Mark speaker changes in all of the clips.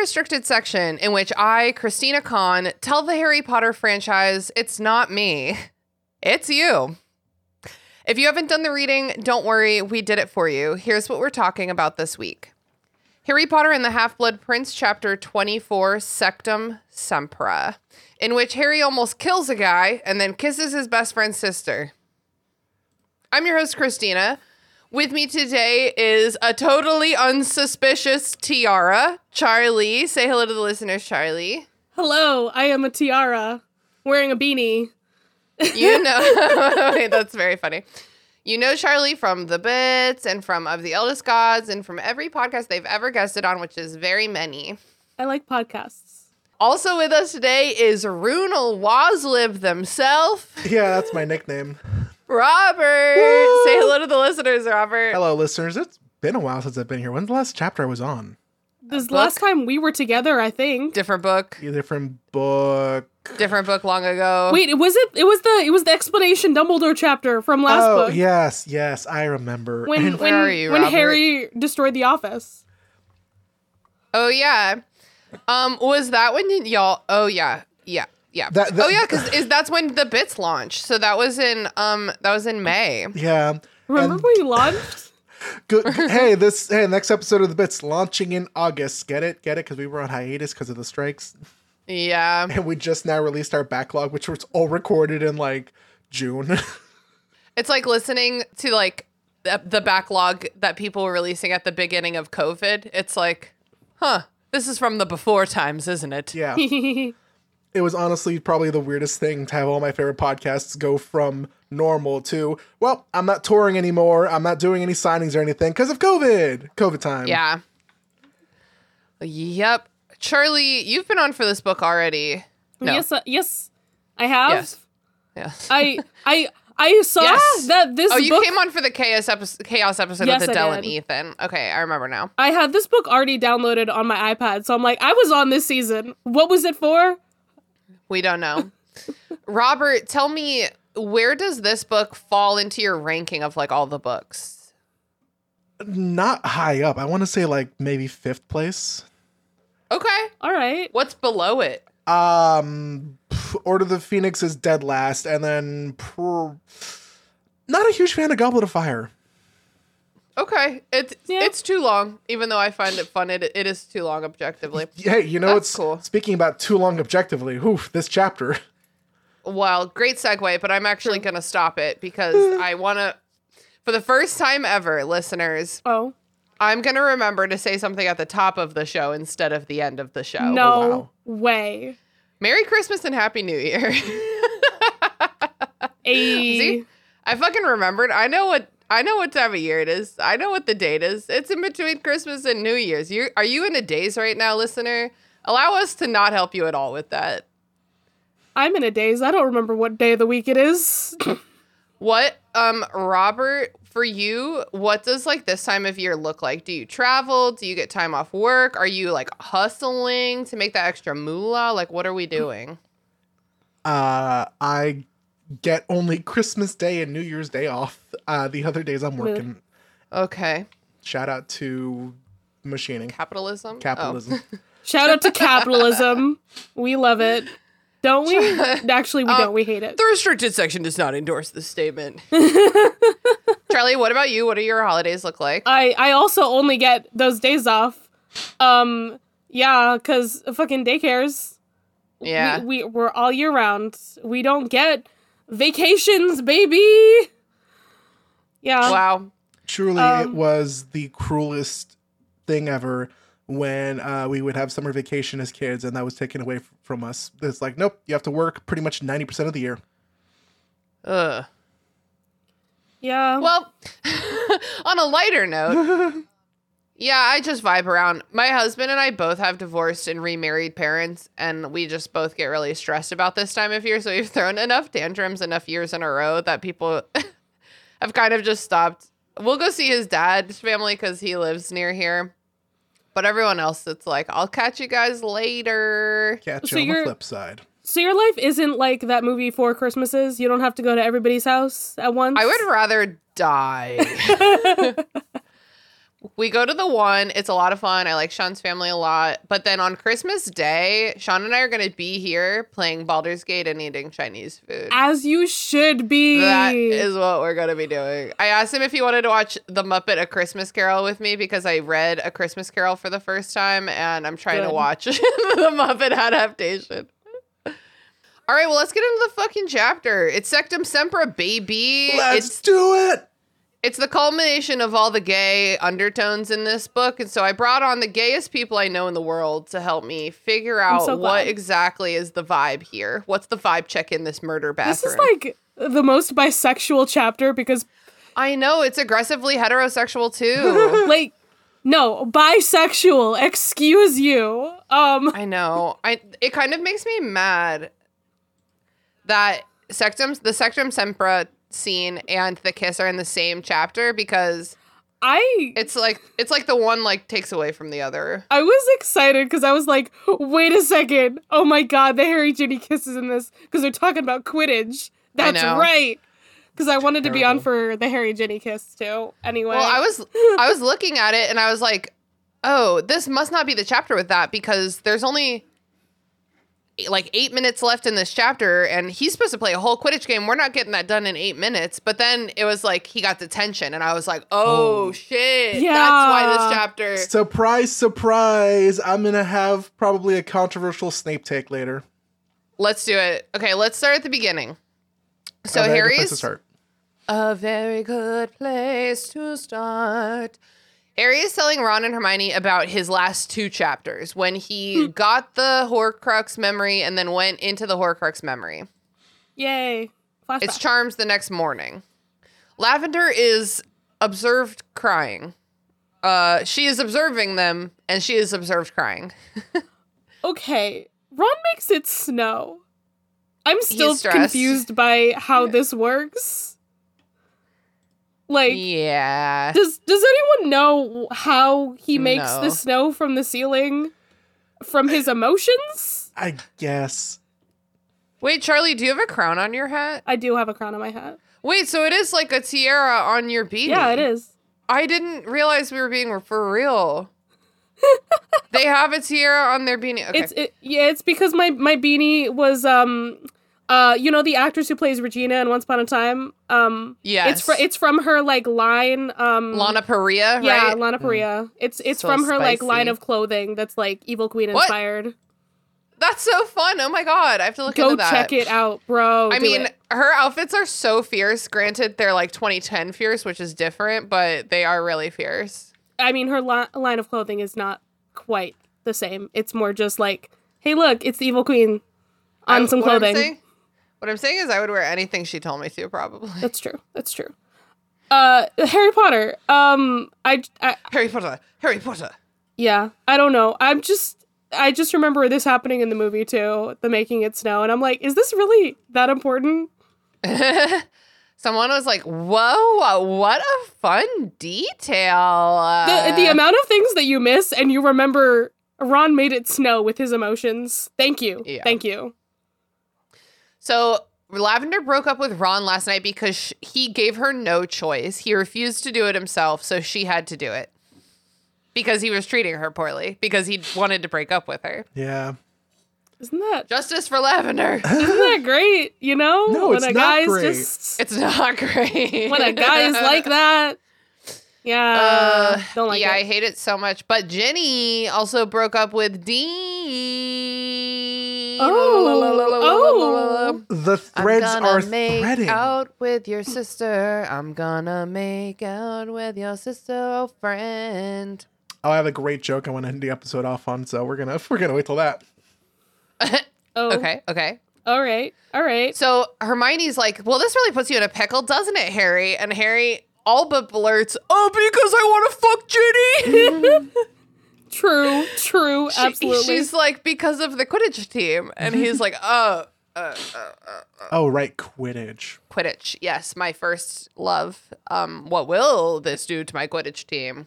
Speaker 1: Restricted section in which I, Christina Kann, tell the Harry Potter franchise it's not me, it's you. If you haven't done the reading, don't worry, we did it for you. Here's what we're talking about this week Harry Potter and the Half Blood Prince, chapter 24, Sectum Sempra, in which Harry almost kills a guy and then kisses his best friend's sister. I'm your host, Christina. With me today is a totally unsuspicious Tiara, Charlie. Say hello to the listeners, Charlie.
Speaker 2: Hello, I am a tiara wearing a beanie.
Speaker 1: You know, Wait, that's very funny. You know Charlie from The Bits and from Of the Eldest Gods and from every podcast they've ever guested on, which is very many.
Speaker 2: I like podcasts.
Speaker 1: Also with us today is Runel Waslib themselves,
Speaker 3: Yeah, that's my nickname.
Speaker 1: Robert. Say hello to the listeners, Robert.
Speaker 3: Hello, listeners. It's been a while since I've been here. When's the last chapter I was on?
Speaker 2: This last time we were together, I think.
Speaker 1: Different book,
Speaker 3: Either from book.
Speaker 1: different book long ago.
Speaker 2: Wait, it was it? It was the it was the explanation Dumbledore chapter from last
Speaker 3: oh,
Speaker 2: book.
Speaker 3: yes, yes, I remember.
Speaker 2: When
Speaker 3: And-
Speaker 2: when,
Speaker 1: Where are you,
Speaker 2: when
Speaker 1: Robert?
Speaker 2: Harry destroyed the office.
Speaker 1: Oh yeah. Um, was that when y'all? Oh yeah, yeah, yeah.
Speaker 3: That- that-
Speaker 1: oh yeah, because is that's when the bits launched. So that was in um that was in May.
Speaker 3: yeah.
Speaker 2: Remember
Speaker 3: And
Speaker 2: when we launched?
Speaker 3: good, hey, this hey, next episode of the bits launching in August. Get it? Get it? Because we were on hiatus because of the strikes,
Speaker 1: Yeah.
Speaker 3: and we just now released our backlog, which was all recorded in like June.
Speaker 1: It's like listening to like the, the backlog that people were releasing at the beginning of COVID. It's like, huh, this is from the before times, isn't it?
Speaker 3: yeah. it was honestly probably the weirdest thing to have all my favorite podcasts go from normal to well i'm not touring anymore i'm not doing any signings or anything because of covid covid time
Speaker 1: Yeah. Yep. Charlie, you've been on for this book already. No.
Speaker 2: Yes, uh, yes, I have.
Speaker 1: Yes. Yes.
Speaker 2: I I I saw
Speaker 1: Yes.
Speaker 2: that this
Speaker 1: Oh, you
Speaker 2: book.
Speaker 1: came on for the chaos episode, chaos episode
Speaker 2: Yes,
Speaker 1: with Adele and. Ethan. Okay, I remember now.
Speaker 2: I had this book already downloaded on my iPad, so I'm like, I was on this season. What was it for?
Speaker 1: We don't know. Robert, tell me where does this book fall into your ranking of like all the books?
Speaker 3: not high up i want to say like maybe fifth place
Speaker 1: Okay,
Speaker 2: All right.
Speaker 1: what's below it?
Speaker 3: um order of the phoenix is dead last and then pr- not a huge fan of goblet of fire
Speaker 1: Okay, it's
Speaker 2: Yeah.
Speaker 1: it's too long. Even though I find it fun, it it is too long objectively.
Speaker 3: hey you know
Speaker 1: That's
Speaker 3: it's
Speaker 1: cool.
Speaker 3: speaking about too long objectively whew, this chapter
Speaker 1: Well, great segue, but I'm actually gonna stop it because I wanna, for the first time ever, listeners,
Speaker 2: Oh
Speaker 1: I'm gonna remember to say something at the top of the show instead of the end of the show.
Speaker 2: no
Speaker 3: wow.
Speaker 2: way.
Speaker 1: Merry Christmas and Happy New Year.
Speaker 2: A
Speaker 1: See? I fucking remembered. I know what I know what time of year it is. I know what the date is. It's in between Christmas and New Year's. You are you in a daze right now, listener? Allow us to not help you at all with that.
Speaker 2: I'm in a daze. I don't remember what day of the week it is.
Speaker 1: What um Robert, for you, what does like this time of year look like? Do you travel? Do you get time off work? Are you like hustling to make that extra moolah? Like what are we doing?
Speaker 3: uh i get only christmas day and new year's day off uh the other days i'm working
Speaker 1: Okay.
Speaker 3: shout out to machining
Speaker 1: Capitalism? Oh.
Speaker 3: capitalism
Speaker 2: Shout out to capitalism. We love it. Don't we? Actually, we
Speaker 1: Uh,
Speaker 2: don't. We hate it.
Speaker 1: The restricted section does not endorse this statement. Charlie, what about you? What do your holidays look like?
Speaker 2: I I also only get those days off. Um, yeah, cause fucking daycares.
Speaker 1: yeah.
Speaker 2: we, we we're all year round. We don't get vacations, baby. Yeah.
Speaker 1: wow.
Speaker 3: Truly,
Speaker 2: Um,
Speaker 3: it was the cruelest thing ever when uh, we would have summer vacation as kids, and that was taken away f- from us. It's like, nope, you have to work pretty much ninety percent of the year.
Speaker 1: Ugh.
Speaker 2: Yeah.
Speaker 1: Well, on a lighter note, Yeah, I just vibe around. My husband and I both have divorced and remarried parents, and we just both get really stressed about this time of year. So we've thrown enough tantrums enough years in a row that people have kind of just stopped. We'll go see his dad's family because he lives near here. But everyone else, it's like, I'll catch you guys later.
Speaker 3: Catch
Speaker 2: So
Speaker 3: you on the flip side.
Speaker 2: So your life isn't like that movie Four Christmases. You don't have to go to everybody's house at once.
Speaker 1: I would rather die. we go to the one. It's a lot of fun. I like Sean's family a lot. But then on Christmas Day, Sean and I are going to be here playing Baldur's Gate and eating Chinese food.
Speaker 2: As you should be.
Speaker 1: That is what we're going to be doing. I asked him if he wanted to watch The Muppet A Christmas Carol with me because I read A Christmas Carol for the first time and I'm trying to watch the Muppet adaptation. All right, well, let's get into the fucking chapter. It's Sectumsempra, baby.
Speaker 3: Let's
Speaker 1: it's
Speaker 3: do it.
Speaker 1: It's the culmination of all the gay undertones in this book. And so I brought on the gayest people I know in the world to help me figure out
Speaker 2: so
Speaker 1: what exactly is the vibe here. What's the vibe check in this murder bathroom this
Speaker 2: is like the most bisexual chapter because,
Speaker 1: I know it's aggressively heterosexual too.
Speaker 2: like, no, bisexual. Excuse you. Um,
Speaker 1: I know. I it kind of makes me mad that Sectum the Sectumsempra scene and the kiss are in the same chapter because
Speaker 2: I
Speaker 1: it's like it's like the one like takes away from the other.
Speaker 2: I was excited because I was like, wait a second. Oh my god, the Harry Ginny kisses in this because they're talking about Quidditch. That's
Speaker 1: know.
Speaker 2: right. Because I wanted to be on for the Harry Ginny kiss too. Anyway,
Speaker 1: Well, I was I was looking at it and I was like, "Oh, this must not be the chapter with that because there's only like 8 minutes left in this chapter and he's supposed to play a whole Quidditch game. We're not getting that done in 8 minutes." But then it was like he got detention and I was like, "Oh,
Speaker 3: Oh.
Speaker 1: shit. That's why this chapter
Speaker 3: Surprise, surprise. I'm going to have probably a controversial Snape take later.
Speaker 1: Let's do it. Okay, let's start at the beginning. So
Speaker 3: A very good place to
Speaker 1: Harry's
Speaker 3: start.
Speaker 1: A very good place to start. Harry is telling Ron and Hermione about his last two chapters when he got the Horcrux memory and then went into the Horcrux memory.
Speaker 2: yay. Flashback.
Speaker 1: It's Charms the next morning. Lavender is observed crying. Uh, she is observing them and she is observed crying.
Speaker 2: okay. Ron makes it snow. I'm still confused by how this works. Like,
Speaker 1: yeah.
Speaker 2: does does anyone know how he makes
Speaker 1: No.
Speaker 2: the snow from the ceiling from his emotions?
Speaker 3: I guess.
Speaker 1: Wait, Charlie, do you have a crown on your hat?
Speaker 2: I do have a crown on my hat.
Speaker 1: Wait, so it is like a tiara on your beanie.
Speaker 2: Yeah, it is.
Speaker 1: I didn't realize we were being for real. they have a tiara on their beanie. Okay.
Speaker 2: It's it, yeah, it's because my my beanie was um uh you know the actress who plays Regina in Once Upon a Time um
Speaker 1: yes.
Speaker 2: it's fr- it's from her like line um
Speaker 1: Lana Parrilla,
Speaker 2: yeah
Speaker 1: right?
Speaker 2: Lana Parrilla it's it's
Speaker 1: So
Speaker 2: from her like line of clothing that's like Evil Queen
Speaker 1: What?
Speaker 2: inspired.
Speaker 1: That's so fun. Oh my god, I have to look
Speaker 2: Go
Speaker 1: into that.
Speaker 2: check it out, bro.
Speaker 1: I
Speaker 2: Do
Speaker 1: mean,
Speaker 2: it.
Speaker 1: her outfits are so fierce. Granted, they're like 2010 fierce, which is different, but they are really fierce.
Speaker 2: I mean her li- line of clothing is not quite the same. It's more just like, hey, look, it's the Evil Queen on
Speaker 1: I-
Speaker 2: some
Speaker 1: what I'm
Speaker 2: clothing.
Speaker 1: What I'm saying is, I would wear anything she told me to, probably.
Speaker 2: That's true. That's true. Uh, Harry Potter. Um, I, I
Speaker 1: Harry Potter. Harry Potter.
Speaker 2: Yeah, I don't know. I'm just I just remember this happening in the movie too, the making it snow, and I'm like, is this really that important?
Speaker 1: Someone was like, "Whoa, what a fun detail!"
Speaker 2: The the amount of things that you miss and you remember Ron made it snow with his emotions. Thank you.
Speaker 1: Yeah.
Speaker 2: Thank you.
Speaker 1: So Lavender broke up with Ron last night because sh- he gave her no choice. He refused to do it himself, so she had to do it because he was treating her poorly because he wanted to break up with her.
Speaker 3: Yeah.
Speaker 2: Isn't that
Speaker 1: Justice for Lavender.
Speaker 2: isn't that great? You know,
Speaker 3: No,
Speaker 2: when
Speaker 3: it's
Speaker 2: a
Speaker 3: not
Speaker 2: guy's
Speaker 3: great.
Speaker 2: just
Speaker 1: It's not great.
Speaker 2: when a guy is like that. Yeah,
Speaker 1: Uh,
Speaker 2: don't like
Speaker 1: yeah, I hate it so much. But Ginny also broke up with Dean.
Speaker 2: Oh.
Speaker 3: The
Speaker 1: oh.
Speaker 3: threads I'm
Speaker 1: gonna
Speaker 3: are
Speaker 1: make
Speaker 3: threading.
Speaker 1: out with your sister. I'm gonna make out with your sister, oh friend.
Speaker 3: Oh, I have a great joke I want to end the episode off on, so we're gonna we're gonna wait till that.
Speaker 2: oh,
Speaker 1: Okay, okay.
Speaker 2: All right, all right.
Speaker 1: So Hermione's like, "Well, this really puts you in a pickle, doesn't it, Harry?" And Harry all but blurts, "Oh, because I want to fuck Ginny."
Speaker 2: True, true,
Speaker 1: She-
Speaker 2: absolutely.
Speaker 1: she's like, "Because of the Quidditch team," and he's mm-hmm. like, "Oh, uh,
Speaker 3: Oh, right, Quidditch.
Speaker 1: Quidditch. Yes, my first love. Um, what will this do to my Quidditch team?"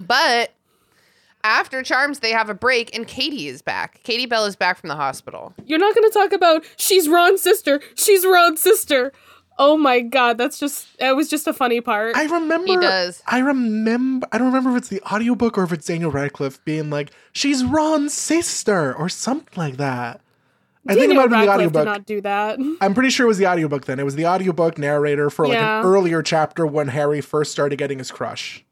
Speaker 1: But after Charms, they have a break, and Katie is back. Katie Bell is back from the hospital.
Speaker 2: You're not going to talk about she's Ron's sister. She's Ron's sister. Oh my god, that's just it was just a funny part.
Speaker 3: I remember.
Speaker 1: He does.
Speaker 3: I remember. I don't remember if it's the audiobook or if it's Daniel Radcliffe being like, "She's Ron's sister" or something like that. I think it
Speaker 2: Daniel
Speaker 3: might have the
Speaker 2: Radcliffe did
Speaker 3: audiobook.
Speaker 2: not do that.
Speaker 3: I'm pretty sure it was the audiobook then. It was the audiobook narrator for like
Speaker 2: Yeah.
Speaker 3: an earlier chapter when Harry first started getting his crush.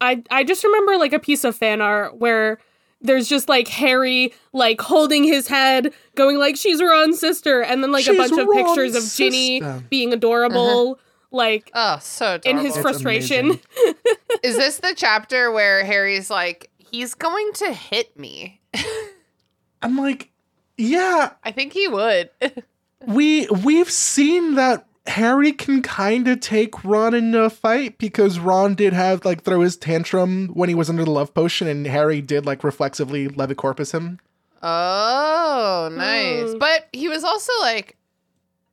Speaker 2: I I just remember like a piece of fan art where there's just like Harry like holding his head, going like she's Ron's sister, and then like
Speaker 3: She's
Speaker 2: a bunch of
Speaker 3: Ron's
Speaker 2: pictures of Ginny
Speaker 3: sister.
Speaker 2: being adorable, uh-huh. like
Speaker 1: Oh, so
Speaker 2: in his
Speaker 3: It's
Speaker 2: frustration.
Speaker 1: Is this the chapter where Harry's like, he's going to hit me?
Speaker 3: I'm like, yeah,
Speaker 1: I think he would.
Speaker 3: we we've seen that Harry can kind of take Ron in a fight because Ron did have like throw his tantrum when he was under the love potion, and Harry did like reflexively levicorpus him.
Speaker 1: oh, nice.
Speaker 2: Hmm.
Speaker 1: But he was also like,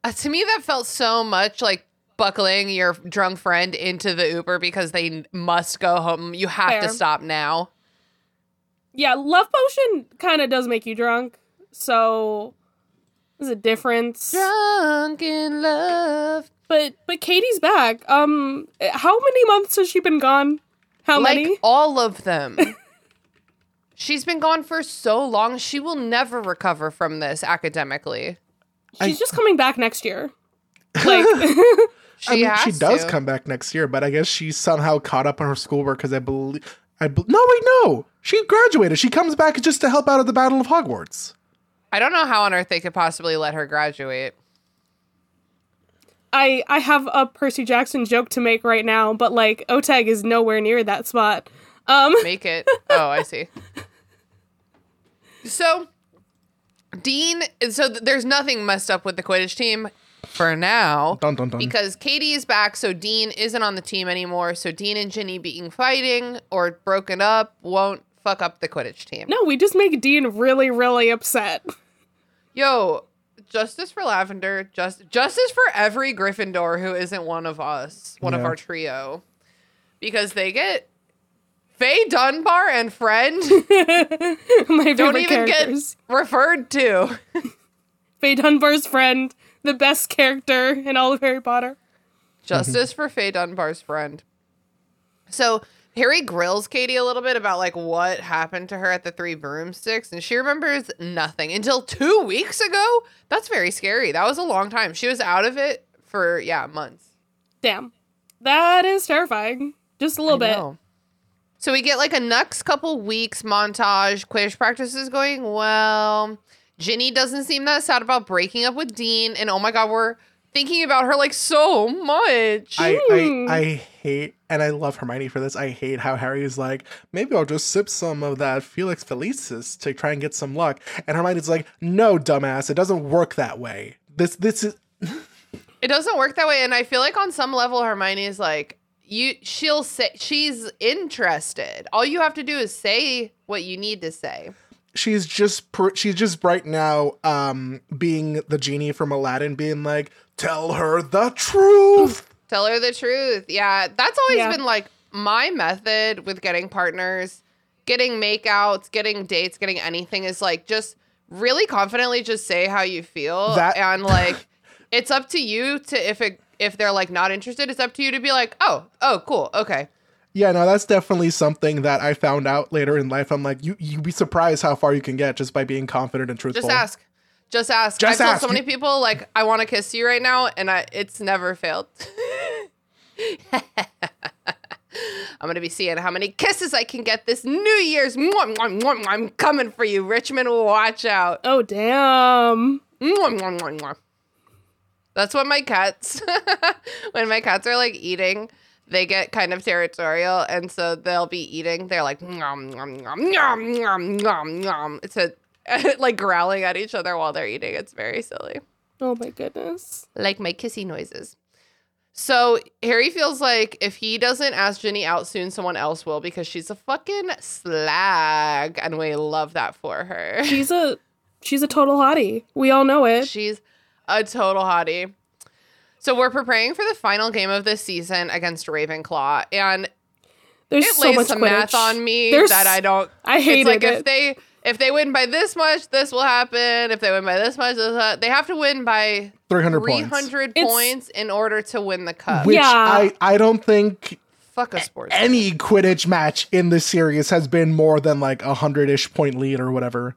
Speaker 1: uh, to me, that felt so much like buckling your drunk friend into the Uber because they must go home. You have to stop now.
Speaker 2: yeah, love potion kind of does make you drunk, so there's a difference.
Speaker 1: Drunk in love.
Speaker 2: But but Katie's back. Um, how many months has she been gone? How
Speaker 1: like
Speaker 2: many?
Speaker 1: all of them. She's been gone for so long. She will never recover from this academically.
Speaker 2: She's just coming back next year. Like,
Speaker 1: She
Speaker 3: I mean,
Speaker 1: has
Speaker 3: she does
Speaker 1: to.
Speaker 3: come back next year, but I guess she's somehow caught up on her schoolwork because I believe. I be- no, wait, no. She graduated. She comes back just to help out at the Battle of Hogwarts.
Speaker 1: I don't know how on earth they could possibly let her graduate.
Speaker 2: I I have a Percy Jackson joke to make right now, but like Otag is nowhere near that spot. Um,
Speaker 1: Make it. Oh, I see. So, Dean. So th- there's nothing messed up with the Quidditch team for now.
Speaker 3: Dun dun dun.
Speaker 1: Because Katie is back, so Dean isn't on the team anymore. So Dean and Ginny being fighting or broken up won't fuck up the Quidditch team.
Speaker 2: no, we just make Dean really really upset.
Speaker 1: Yo, justice for Lavender, just justice for every Gryffindor who isn't one of us, one of our trio, because they get Faye Dunbar and friend
Speaker 2: My
Speaker 1: don't
Speaker 2: favorite
Speaker 1: even
Speaker 2: characters.
Speaker 1: get referred to.
Speaker 2: Faye Dunbar's friend, the best character in all of Harry Potter.
Speaker 1: Justice for Faye Dunbar's friend. So Harry grills Katie a little bit about like what happened to her at the Three Broomsticks, and she remembers nothing until two weeks ago. That's very scary. That was a long time. She was out of it for yeah months.
Speaker 2: Damn, that is terrifying. Just a little
Speaker 1: I
Speaker 2: bit.
Speaker 1: know. So we get like a next couple weeks montage. Quidditch practice is going well. Ginny doesn't seem that sad about breaking up with Dean, and oh my god, we're thinking about her like so much.
Speaker 3: I. I I hate and I love Hermione for this. I hate how Harry is like, maybe I'll just sip some of that Felix Felicis to try and get some luck. And Hermione's like, no, dumbass, it doesn't work that way. This this is
Speaker 1: It doesn't work that way, and I feel like on some level Hermione is like you. She'll say she's interested. All you have to do is say what you need to say.
Speaker 3: she's just pr- she's just right now um being the genie from Aladdin being like, tell her the truth.
Speaker 1: Tell her the truth. Yeah, that's always
Speaker 2: Yeah.
Speaker 1: been like my method with getting partners, getting makeouts, getting dates, getting anything is like just really confidently just say how you feel
Speaker 3: That-
Speaker 1: and like it's up to you to if it if they're like not interested, it's up to you to be like, "Oh, oh, cool. Okay."
Speaker 3: Yeah, no, that's definitely something that I found out later in life. I'm like, you you'd be surprised how far you can get just by being confident and truthful.
Speaker 1: Just ask. Just ask.
Speaker 3: Just
Speaker 1: I've told so many people like I want to kiss you right now, and I it's never failed. I'm gonna be seeing how many kisses I can get this New Year's. I'm coming for you, Richmond. Watch out.
Speaker 2: Oh damn.
Speaker 1: That's what my cats. when my cats are like eating, they get kind of territorial, and so they'll be eating. They're like nom nom nom nom nom nom nom. It's a like growling at each other while they're eating. It's very silly,
Speaker 2: Oh my goodness.
Speaker 1: like my kissy noises. So Harry feels like if he doesn't ask Ginny out soon, someone else will because she's a fucking slag, and we love that for her.
Speaker 2: She's a she's a total hottie. We all know it.
Speaker 1: She's a total hottie. So we're preparing for the final game of this season against Ravenclaw, and
Speaker 2: There's
Speaker 1: it
Speaker 2: so
Speaker 1: lays
Speaker 2: much
Speaker 1: some
Speaker 2: Quidditch.
Speaker 1: math on me
Speaker 2: There's-
Speaker 1: that I don't.
Speaker 2: I
Speaker 1: It's
Speaker 2: hated
Speaker 1: like
Speaker 2: it.
Speaker 1: if they if they win by this much, this will happen. If they win by this much, this, they have to win by
Speaker 3: 300
Speaker 1: three
Speaker 3: points.
Speaker 1: points in order to win the cup.
Speaker 3: Which
Speaker 2: Yeah.
Speaker 3: I, I don't think
Speaker 1: Fuck a sports.
Speaker 3: any Quidditch match in this series has been more than like a hundred ish point lead or whatever.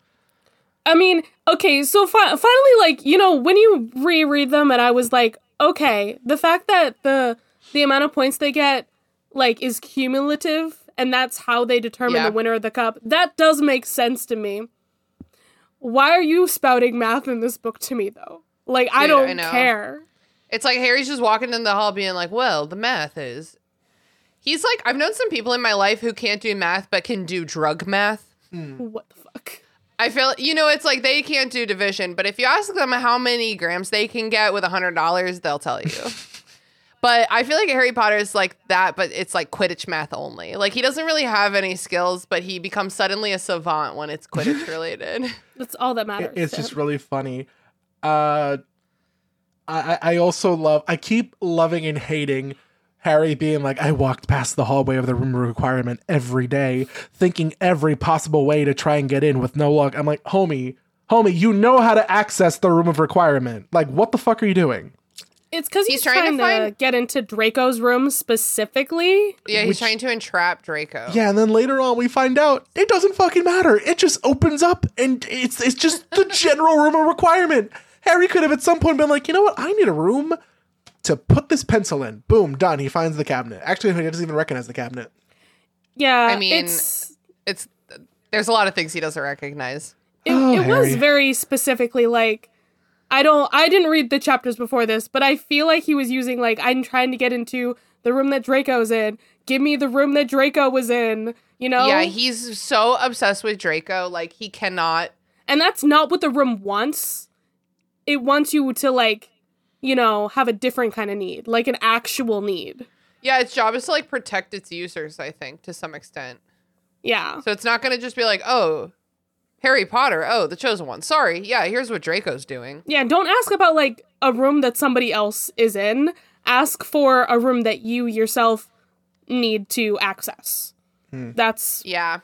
Speaker 2: I mean, okay, so fi- finally, like you know, when you reread them, and I was like, okay, the fact that the the amount of points they get like is cumulative, and that's how they determine
Speaker 1: Yeah.
Speaker 2: the winner of the cup. That does make sense to me. Why are you spouting math in this book to me though? Like I
Speaker 1: Dude, I
Speaker 2: don't
Speaker 1: know.
Speaker 2: care.
Speaker 1: It's like Harry's just walking in the hall being like, well, the math is. He's like, I've known some people in my life who can't do math but can do drug math. Mm.
Speaker 2: What the fuck?
Speaker 1: I feel, you know, it's like they can't do division, but if you ask them how many grams they can get with a $100, they'll tell you. but I feel like Harry Potter is like that, but it's like Quidditch math only. Like he doesn't really have any skills, but he becomes suddenly a savant when it's Quidditch related.
Speaker 2: That's all that matters.
Speaker 3: It's
Speaker 2: Sam.
Speaker 3: just really funny. Uh, I, I also love, I keep loving and hating Harry being like, I walked past the hallway of the room requirement every day, thinking every possible way to try and get in with no luck. I'm like, homie, homie, you know how to access the room of requirement. Like, what the fuck are you doing?
Speaker 2: It's because he's,
Speaker 1: He's trying
Speaker 2: trying,
Speaker 1: to
Speaker 2: to, get into Draco's room specifically.
Speaker 1: yeah, he's
Speaker 3: Which-
Speaker 1: trying to entrap Draco.
Speaker 3: Yeah, and then later on we find out it doesn't fucking matter. It just opens up and it's it's just the general room of requirement. Harry could have at some point been like, you know what, I need a room to put this pencil in. Boom, done. He finds the cabinet. Actually, he doesn't even recognize the cabinet.
Speaker 2: Yeah,
Speaker 1: I mean,
Speaker 2: it's
Speaker 1: It's there's a lot of things he doesn't recognize.
Speaker 2: it,
Speaker 3: Oh,
Speaker 2: it was very specifically like I don't I didn't read the chapters before this, but I feel like he was using like I'm trying to get into the room that Draco's in. Give me the room that Draco was in, you know?
Speaker 1: Yeah, he's so obsessed with Draco, like he cannot.
Speaker 2: and that's not what the room wants. It wants you to like, you know, have a different kind of need, like an actual need.
Speaker 1: Yeah, its job is to like protect its users. I think to some extent.
Speaker 2: Yeah.
Speaker 1: So it's not going to just be like, oh, Harry Potter. Oh, the chosen one. Sorry. Yeah, here's what Draco's doing.
Speaker 2: Yeah, don't ask about like a room that somebody else is in. Ask for a room that you yourself need to access. Hmm. That's
Speaker 1: Yeah.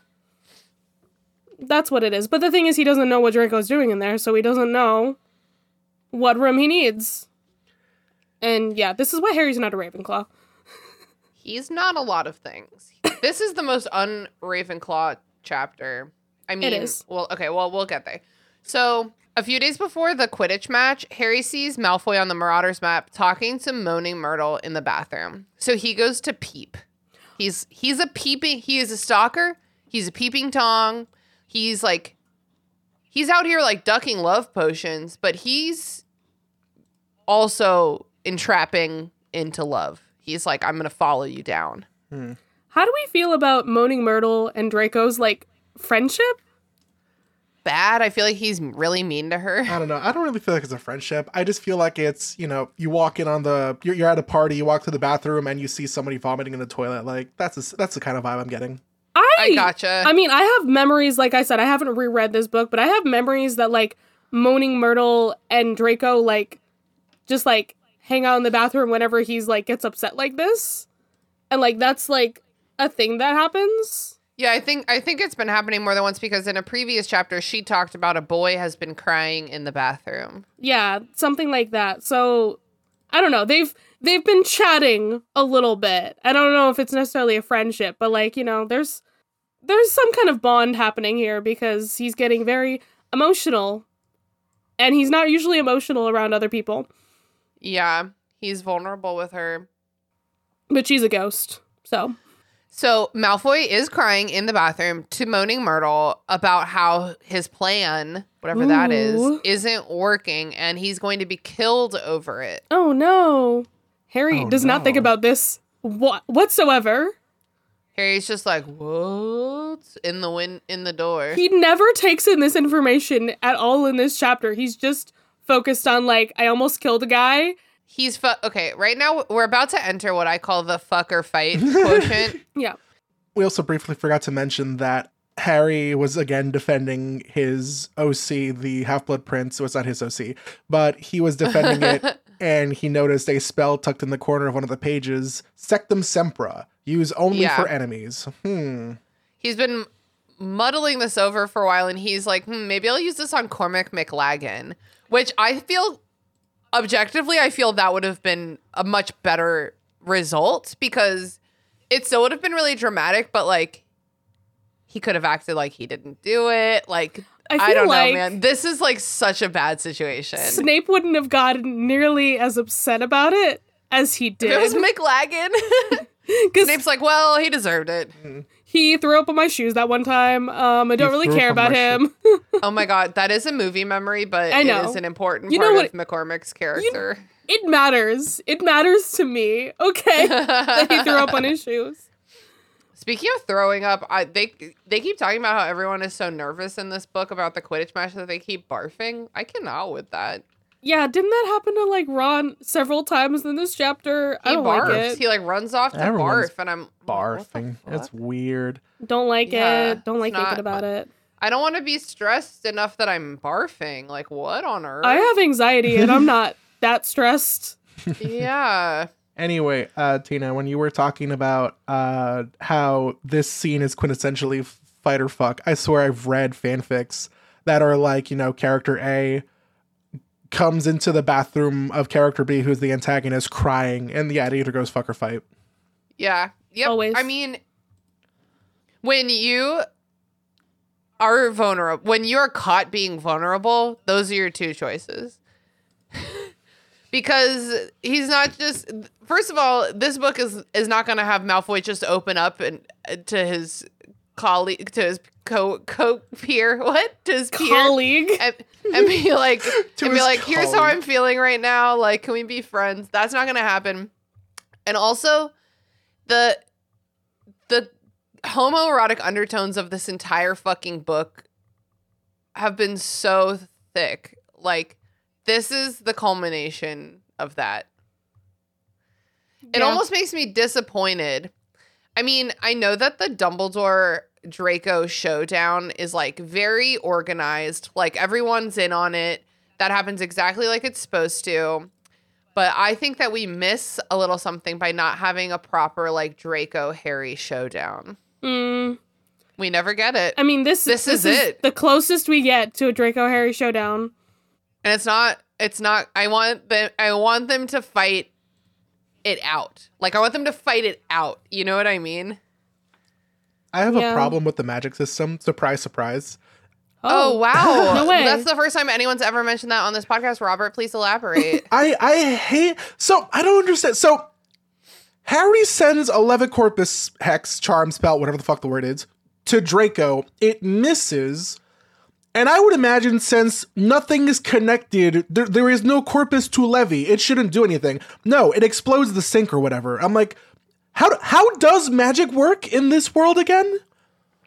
Speaker 2: that's what it is. But the thing is he doesn't know what Draco's doing in there, so he doesn't know what room he needs. And yeah, this is why Harry's not a Ravenclaw.
Speaker 1: He's not a lot of things. this is the most un Ravenclaw chapter. I mean,
Speaker 2: is.
Speaker 1: well, okay, well, we'll get there. So, a few days before the Quidditch match, Harry sees Malfoy on the Marauders map talking to Moaning Myrtle in the bathroom. So he goes to peep. He's he's a peeping. He is a stalker. He's a peeping tong. He's like, he's out here like ducking love potions, but he's also entrapping into love. He's like, I'm gonna follow you down. Hmm.
Speaker 2: How do we feel about Moaning Myrtle and Draco's like friendship?
Speaker 1: Bad. I feel like he's really mean to her.
Speaker 3: I don't know. I don't really feel like it's a friendship. I just feel like it's, you know, you walk in on the, you're, you're at a party, you walk to the bathroom and you see somebody vomiting in the toilet. Like, that's a, that's the kind of vibe I'm getting.
Speaker 2: I,
Speaker 1: I gotcha.
Speaker 2: I mean, I have memories, like I said, I haven't reread this book, but I have memories that like Moaning Myrtle and Draco like just like hang out in the bathroom whenever he's like gets upset like this. And like that's like a thing that happens.
Speaker 1: Yeah, I think I think it's been happening more than once because in a previous chapter she talked about a boy has been crying in the bathroom.
Speaker 2: Yeah, something like that. So I don't know. They've they've been chatting a little bit. I don't know if it's necessarily a friendship, but like, you know, there's there's some kind of bond happening here because he's getting very emotional. And he's not usually emotional around other people,
Speaker 1: Yeah, he's vulnerable with her.
Speaker 2: but she's a ghost. So,
Speaker 1: So Malfoy is crying in the bathroom to Moaning Myrtle about how his plan, whatever that is, isn't working and he's going to be killed over it.
Speaker 2: oh no. Harry
Speaker 3: Oh,
Speaker 2: does not think about this what whatsoever.
Speaker 1: Harry's just like, "What?" in the win in the door.
Speaker 2: He never takes in this information at all in this chapter. He's just focused on like I almost killed a guy
Speaker 1: He's fu- okay. Right now, we're about to enter what I call the fucker fight quotient.
Speaker 2: Yeah.
Speaker 3: We also briefly forgot to mention that Harry was again defending his OC, the Half Blood Prince. So it's not his OC, but he was defending it, and he noticed a spell tucked in the corner of one of the pages: Sectumsempra, use only
Speaker 1: Yeah.
Speaker 3: for enemies. Hmm.
Speaker 1: he's been muddling this over for a while, and he's like, hmm, maybe I'll use this on Cormac McLaggen, which I feel objectively, I feel that would have been a much better result because it still would have been really dramatic, but like he could have acted like he didn't do it. Like
Speaker 2: I
Speaker 1: I, don't
Speaker 2: like
Speaker 1: know, man. This is like such a bad situation.
Speaker 2: Snape wouldn't have gotten nearly as upset about it as he
Speaker 1: If it was
Speaker 2: did.
Speaker 1: McLaggen,
Speaker 2: Because
Speaker 1: Snape's like, well, he deserved it. Mm.
Speaker 2: He threw up on my shoes that one time. Um, I don't
Speaker 3: He
Speaker 2: really care about him.
Speaker 1: Oh my god, that is a movie memory, but
Speaker 2: I know.
Speaker 1: is an important
Speaker 2: You know
Speaker 1: part
Speaker 2: what-
Speaker 1: of McCormick's character.
Speaker 2: it matters. It matters to me. Okay, that he threw up on his shoes.
Speaker 1: Speaking of throwing up, I, they they keep talking about how everyone is so nervous in this book about the Quidditch match that they keep barfing. I cannot with that.
Speaker 2: Yeah, didn't that happen to like Ron several times in this chapter?
Speaker 1: He
Speaker 2: I don't
Speaker 1: barfs.
Speaker 2: like it.
Speaker 1: He like runs off to
Speaker 3: Everyone's
Speaker 1: barf, and I'm
Speaker 3: Barfing. That's weird.
Speaker 2: don't like
Speaker 1: Yeah,
Speaker 2: it. Don't like
Speaker 1: it's
Speaker 2: thinking
Speaker 1: not-
Speaker 2: about it.
Speaker 1: I don't want to be stressed enough that I'm barfing. Like what on earth?
Speaker 2: I have anxiety and I'm not that stressed.
Speaker 1: yeah.
Speaker 3: Anyway, uh, Tina, when you were talking about uh, how this scene is quintessentially fight or fuck, I swear I've read fanfics that are like, you know, character A comes into the bathroom of character B, who's the antagonist, crying, and yeah, it either goes fuck or fight.
Speaker 1: Yeah. Yep.
Speaker 2: Always.
Speaker 1: I mean, when you are vulnerable, when you are caught being vulnerable, those are your two choices. because he's not just. First of all, this book is is not going to have Malfoy just open up and uh, to his colleague, to his co co peer, what to his peer,
Speaker 2: Colleague.
Speaker 1: and, and be like, and be like, here's how. I'm feeling right now. Like, can we be friends? That's not gonna happen. And also, the the homoerotic undertones of this entire fucking book have been so thick. Like, this is the culmination of that. It
Speaker 2: Yeah.
Speaker 1: almost makes me disappointed. I mean, I know that the Dumbledore Draco showdown is like very organized. Like everyone's in on it. That happens exactly like it's supposed to. But I think that we miss a little something by not having a proper like Draco Harry showdown.
Speaker 2: Mm,
Speaker 1: We never get it.
Speaker 2: I mean, this
Speaker 1: This is it.
Speaker 2: The closest we get to a Draco Harry showdown.
Speaker 1: And it's not it's not I want them I want them to fight it out. Like I want them to fight it out. You know what I mean?
Speaker 3: I have
Speaker 2: Yeah.
Speaker 3: a problem with the magic system. Surprise, surprise.
Speaker 1: Oh, oh wow.
Speaker 2: No way.
Speaker 1: That's the first time anyone's ever mentioned that on this podcast. Robert, please elaborate.
Speaker 3: I I hate so I don't understand. So Harry sends a Levicorpus hex charm spell, whatever the fuck the word is, to Draco. It misses. And I would imagine since nothing is connected, there, there is no corpus to levy. It shouldn't do anything. No, it explodes the sink or whatever. I'm like, how how does magic work in this world again?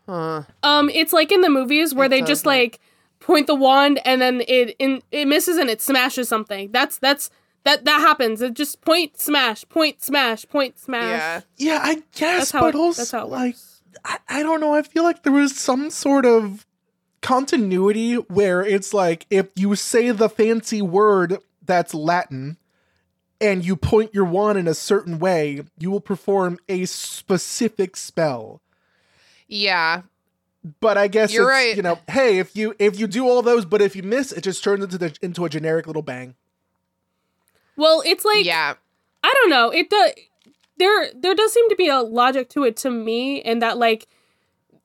Speaker 2: Um, it's like in the movies where they just like point the wand and then it in it misses and it smashes something. That's that's that that happens. It just point smash, point smash, point smash.
Speaker 1: yeah.
Speaker 3: Yeah, I guess,
Speaker 2: That's how
Speaker 3: but
Speaker 2: it-
Speaker 3: also
Speaker 2: that's how it
Speaker 3: like
Speaker 2: works.
Speaker 3: I, I don't know. I feel like there was some sort of continuity where it's like if you say the fancy word that's Latin and you point your wand in a certain way, you will perform a specific spell.
Speaker 1: Yeah.
Speaker 3: But I guess
Speaker 1: You're
Speaker 3: it's,
Speaker 1: right.
Speaker 3: you know, hey, if you if you do all those, but if you miss, it just turns into the into a generic little bang.
Speaker 2: Well, it's like
Speaker 1: yeah.
Speaker 2: I don't know. It does. There, there does seem to be a logic to it to me, in that like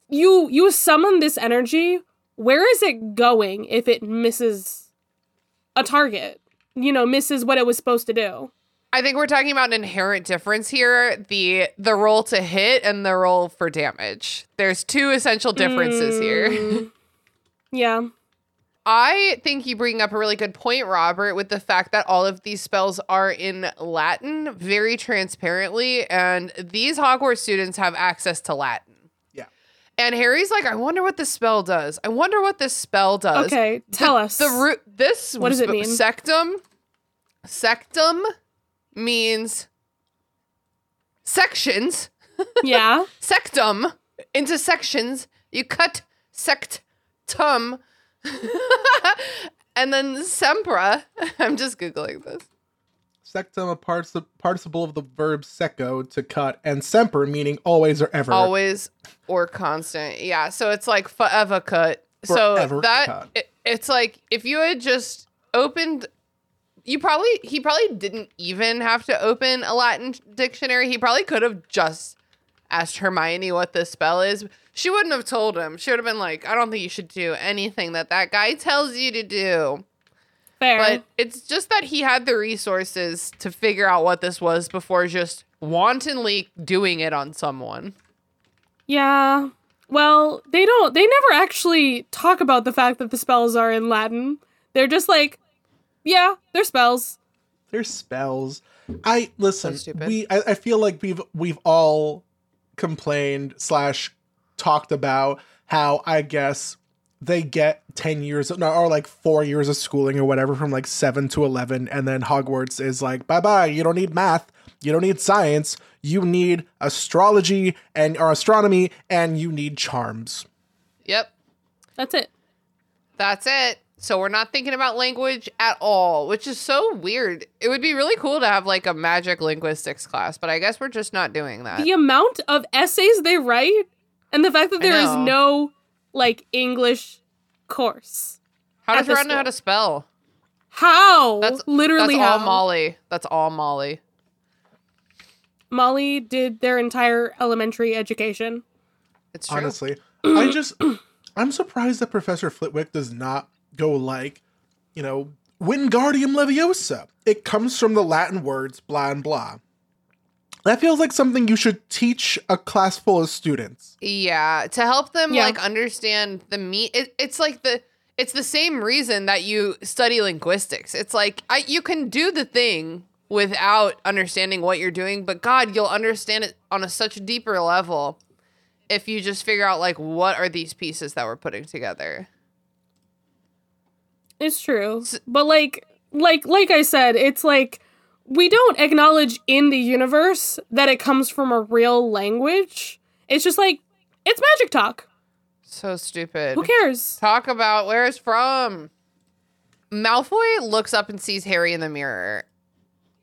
Speaker 2: you you summon this energy. Where is it going if it misses a target? You know, misses what it was supposed to do.
Speaker 1: I think we're talking about an inherent difference here. The the roll to hit and the roll for damage. There's two essential differences here.
Speaker 2: Mm, yeah.
Speaker 1: I think you bring up a really good point, Robert, with the fact that all of these spells are in Latin very transparently, and these Hogwarts students have access to Latin.
Speaker 3: Yeah.
Speaker 1: And Harry's like, I wonder what this spell does. I wonder what this spell does.
Speaker 2: Okay, tell
Speaker 1: the,
Speaker 2: us.
Speaker 1: The root. This
Speaker 2: What does it mean?
Speaker 1: Sectum. Sectum means sections,
Speaker 2: Yeah.
Speaker 1: sectum into sections. You cut sectum. and then sempra. I'm just Googling this.
Speaker 3: Sectum, a partic- participle of the verb secco, to cut, and semper, meaning always or ever.
Speaker 1: Always or constant. Yeah. So it's like forever cut.
Speaker 3: Forever
Speaker 1: so that
Speaker 3: cut.
Speaker 1: It, it's like if you had just opened you probably he probably didn't even have to open a Latin dictionary. He probably could have just asked Hermione what this spell is. She wouldn't have told him. She would have been like, "I don't think you should do anything that that guy tells you to do."
Speaker 2: Fair.
Speaker 1: But it's just that he had the resources to figure out what this was before just wantonly doing it on someone.
Speaker 2: yeah. Well, they don't they never actually talk about the fact that the spells are in Latin. They're just like, yeah, they're spells.
Speaker 3: They're spells. I listen.
Speaker 1: stupid.
Speaker 3: we I, I feel like we've we've all complained slash talked about how I guess they get ten years no, or like four years of schooling or whatever from like seven to eleven, and then Hogwarts is like bye bye. You don't need math. You don't need science. You need astrology and or astronomy, and you need charms.
Speaker 1: Yep.
Speaker 2: That's it.
Speaker 1: That's it. So we're not thinking about language at all, which is so weird. It would be really cool to have like a magic linguistics class, but I guess we're just not doing that.
Speaker 2: The amount of essays they write and the fact that there is no like English course.
Speaker 1: How
Speaker 2: at
Speaker 1: does
Speaker 2: the
Speaker 1: Ron know how to spell?
Speaker 2: How?
Speaker 1: That's
Speaker 2: literally
Speaker 1: that's all
Speaker 2: how.
Speaker 1: Molly. That's all Molly.
Speaker 2: Molly did their entire elementary education.
Speaker 1: It's true.
Speaker 3: Honestly, I just I'm surprised that Professor Flitwick does not go like, you know, Wingardium Leviosa. It comes from the Latin words blah and blah. That feels like something you should teach a class full of students.
Speaker 1: Yeah, to help them
Speaker 2: Yeah.
Speaker 1: like understand the meat. It, it's like the it's the same reason that you study linguistics. It's like I you can do the thing without understanding what you're doing, but God, you'll understand it on a such a deeper level if you just figure out like what are these pieces that we're putting together.
Speaker 2: It's true. But like like like I said, it's like we don't acknowledge in the universe that it comes from a real language. It's just like it's magic talk.
Speaker 1: So stupid.
Speaker 2: Who cares?
Speaker 1: Talk about where it's from. Malfoy looks up and sees Harry in the mirror.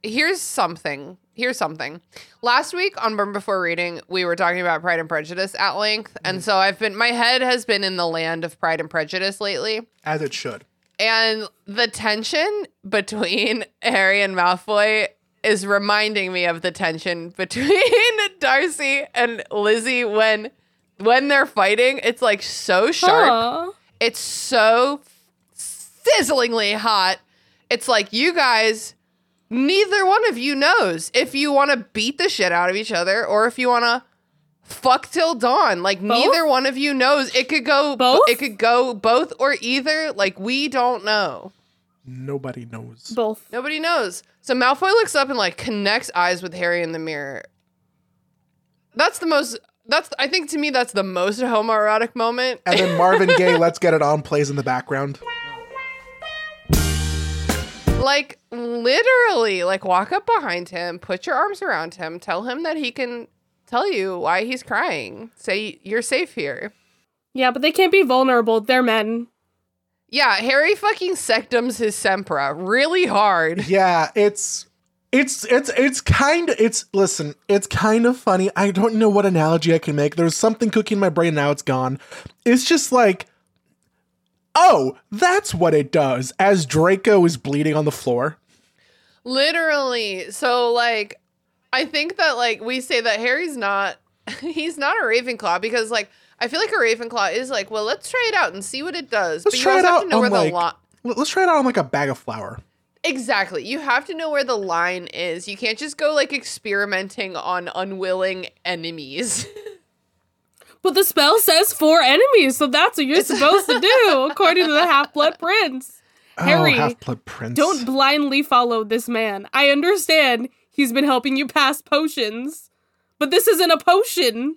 Speaker 1: Here's something. Here's something. Last week on Burn Before Reading, we were talking about Pride and Prejudice at length. And mm. so I've been, my head has been in the land of Pride and Prejudice lately.
Speaker 3: As it should.
Speaker 1: And the tension between Harry and Malfoy is reminding me of the tension between Darcy and Lizzie when when they're fighting. It's like so sharp.
Speaker 2: Aw.
Speaker 1: It's so sizzlingly hot. It's like you guys, neither one of you knows if you want to beat the shit out of each other or if you want to fuck till dawn. Like neither one of you knows. It could go
Speaker 2: Both?
Speaker 1: It could go both or either. Like we don't know.
Speaker 3: Nobody knows.
Speaker 2: Both.
Speaker 1: Nobody knows. So Malfoy looks up and like connects eyes with Harry in the mirror. That's the most. That's I think to me that's the most homoerotic moment.
Speaker 3: And then Marvin Gaye, Let's Get It On plays in the background.
Speaker 1: like literally like walk up behind him put your arms around him tell him that he can tell you why he's crying say you're safe here
Speaker 2: Yeah, but they can't be vulnerable. They're men.
Speaker 1: yeah harry fucking sectums his sempra really hard
Speaker 3: Yeah, it's it's it's it's kind of it's listen, it's kind of funny. I don't know what analogy I can make. There's something cooking in my brain now it's gone. It's just like Oh, that's what it does. As Draco is bleeding on the floor.
Speaker 1: literally so like i think that like we say that harry's not he's not a ravenclaw because like i feel like a ravenclaw is like well let's try it out and see what it does
Speaker 3: Let's
Speaker 1: but
Speaker 3: try
Speaker 1: you
Speaker 3: it
Speaker 1: have
Speaker 3: out
Speaker 1: to know
Speaker 3: on
Speaker 1: where
Speaker 3: like
Speaker 1: the lot
Speaker 3: let's try it out on like a bag of flour.
Speaker 1: Exactly. You have to know where the line is. You can't just go like experimenting on unwilling enemies.
Speaker 2: But the spell says four enemies, so that's what you're supposed to do, according to the Half Blood Prince. Oh, Harry,
Speaker 3: oh, Half-Blood Prince.
Speaker 2: Don't blindly follow this man. I understand he's been helping you pass potions, but this isn't a potion.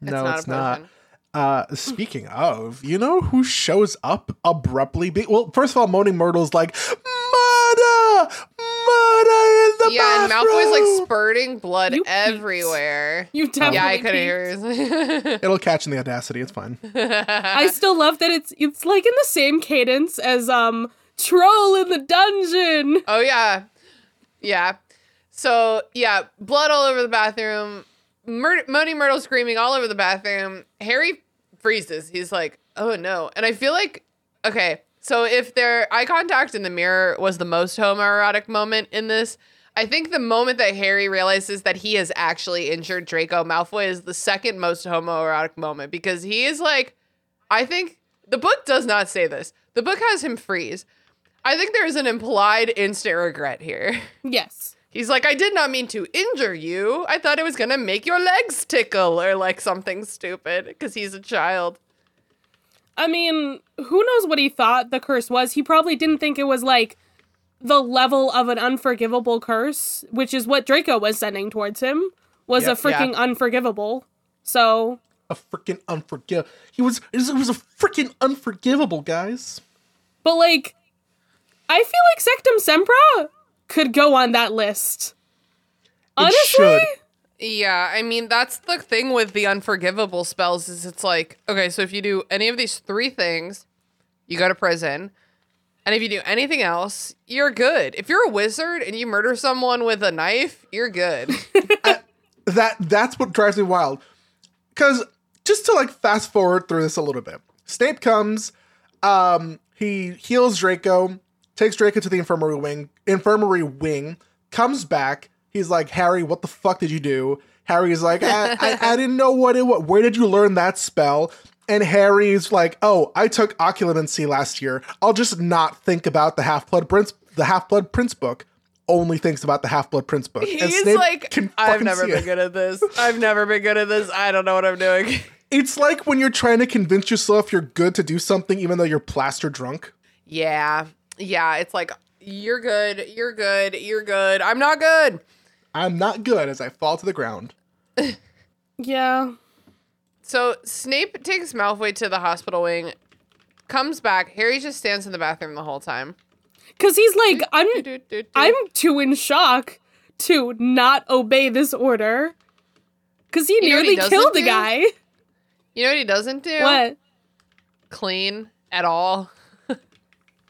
Speaker 3: No,
Speaker 1: not
Speaker 3: it's
Speaker 1: a
Speaker 3: not.
Speaker 1: potion.
Speaker 3: Uh, speaking of, you know who shows up abruptly? Be- well, first of all, Moaning Myrtle's like, murder, murder in the
Speaker 1: yeah, and. Malfoy's like spurting blood
Speaker 2: You peeped.
Speaker 1: everywhere.
Speaker 2: You definitely
Speaker 1: yeah, I couldn't hear. it.
Speaker 3: It'll catch in the audacity. It's fine.
Speaker 2: I still love that it's it's like in the same cadence as um Troll in the Dungeon.
Speaker 1: oh yeah, yeah. So yeah, blood all over the bathroom. Mur- Moaning Myrtle screaming all over the bathroom. Harry freezes. He's like, "Oh no!" And I feel like, okay, so if their eye contact in the mirror was the most homoerotic moment in this, I think the moment that Harry realizes that he has actually injured Draco Malfoy is the second most homoerotic moment because he is like, I think the book does not say this. The book has him freeze. I think there is an implied instant regret here.
Speaker 2: Yes.
Speaker 1: He's like, I did not mean to injure you. I thought it was gonna make your legs tickle or like something stupid because he's a child.
Speaker 2: I mean, who knows what he thought the curse was? He probably didn't think it was like the level of an unforgivable curse, which is what Draco was sending towards him, was
Speaker 3: Yep.
Speaker 2: a freaking unforgivable. So,
Speaker 3: A freaking unforgiv. He was. It was a freaking unforgivable, guys.
Speaker 2: but like, I feel like Sectumsempra could go on that list. Honestly,
Speaker 3: should.
Speaker 1: Yeah, I mean that's the thing with the unforgivable spells is it's like okay, so if you do any of these three things, you go to prison. And if you do anything else, you're good. If you're a wizard and you murder someone with a knife, you're good.
Speaker 3: that that's what drives me wild. Cause just to like fast forward through this a little bit. Snape comes, um, he heals Draco, takes Draco to the infirmary wing, infirmary wing, comes back. He's like, Harry, what the fuck did you do? Harry's like, I, I, I didn't know what it was. Where did you learn that spell? And Harry's like, oh, I took occlumency last year. I'll just not think about the Half Blood Prince, the Half Blood Prince book. Only thinks about the Half Blood Prince book.
Speaker 1: He's like, I've never been
Speaker 3: it.
Speaker 1: good at this. I've never been good at this. I don't know what I'm doing.
Speaker 3: It's like when you're trying to convince yourself you're good to do something even though you're plaster drunk.
Speaker 1: Yeah. Yeah. It's like, you're good. You're good. You're good. I'm not good.
Speaker 3: I'm not good as I fall to the ground.
Speaker 2: yeah.
Speaker 1: So Snape takes Malfoy to the hospital wing, comes back. Harry just stands in the bathroom the whole time.
Speaker 2: Cause he's like, I'm I'm too in shock to not obey this order. Cause he
Speaker 1: You know what he
Speaker 2: nearly killed the
Speaker 1: do?
Speaker 2: guy.
Speaker 1: You know what he doesn't do?
Speaker 2: What?
Speaker 1: Clean at all.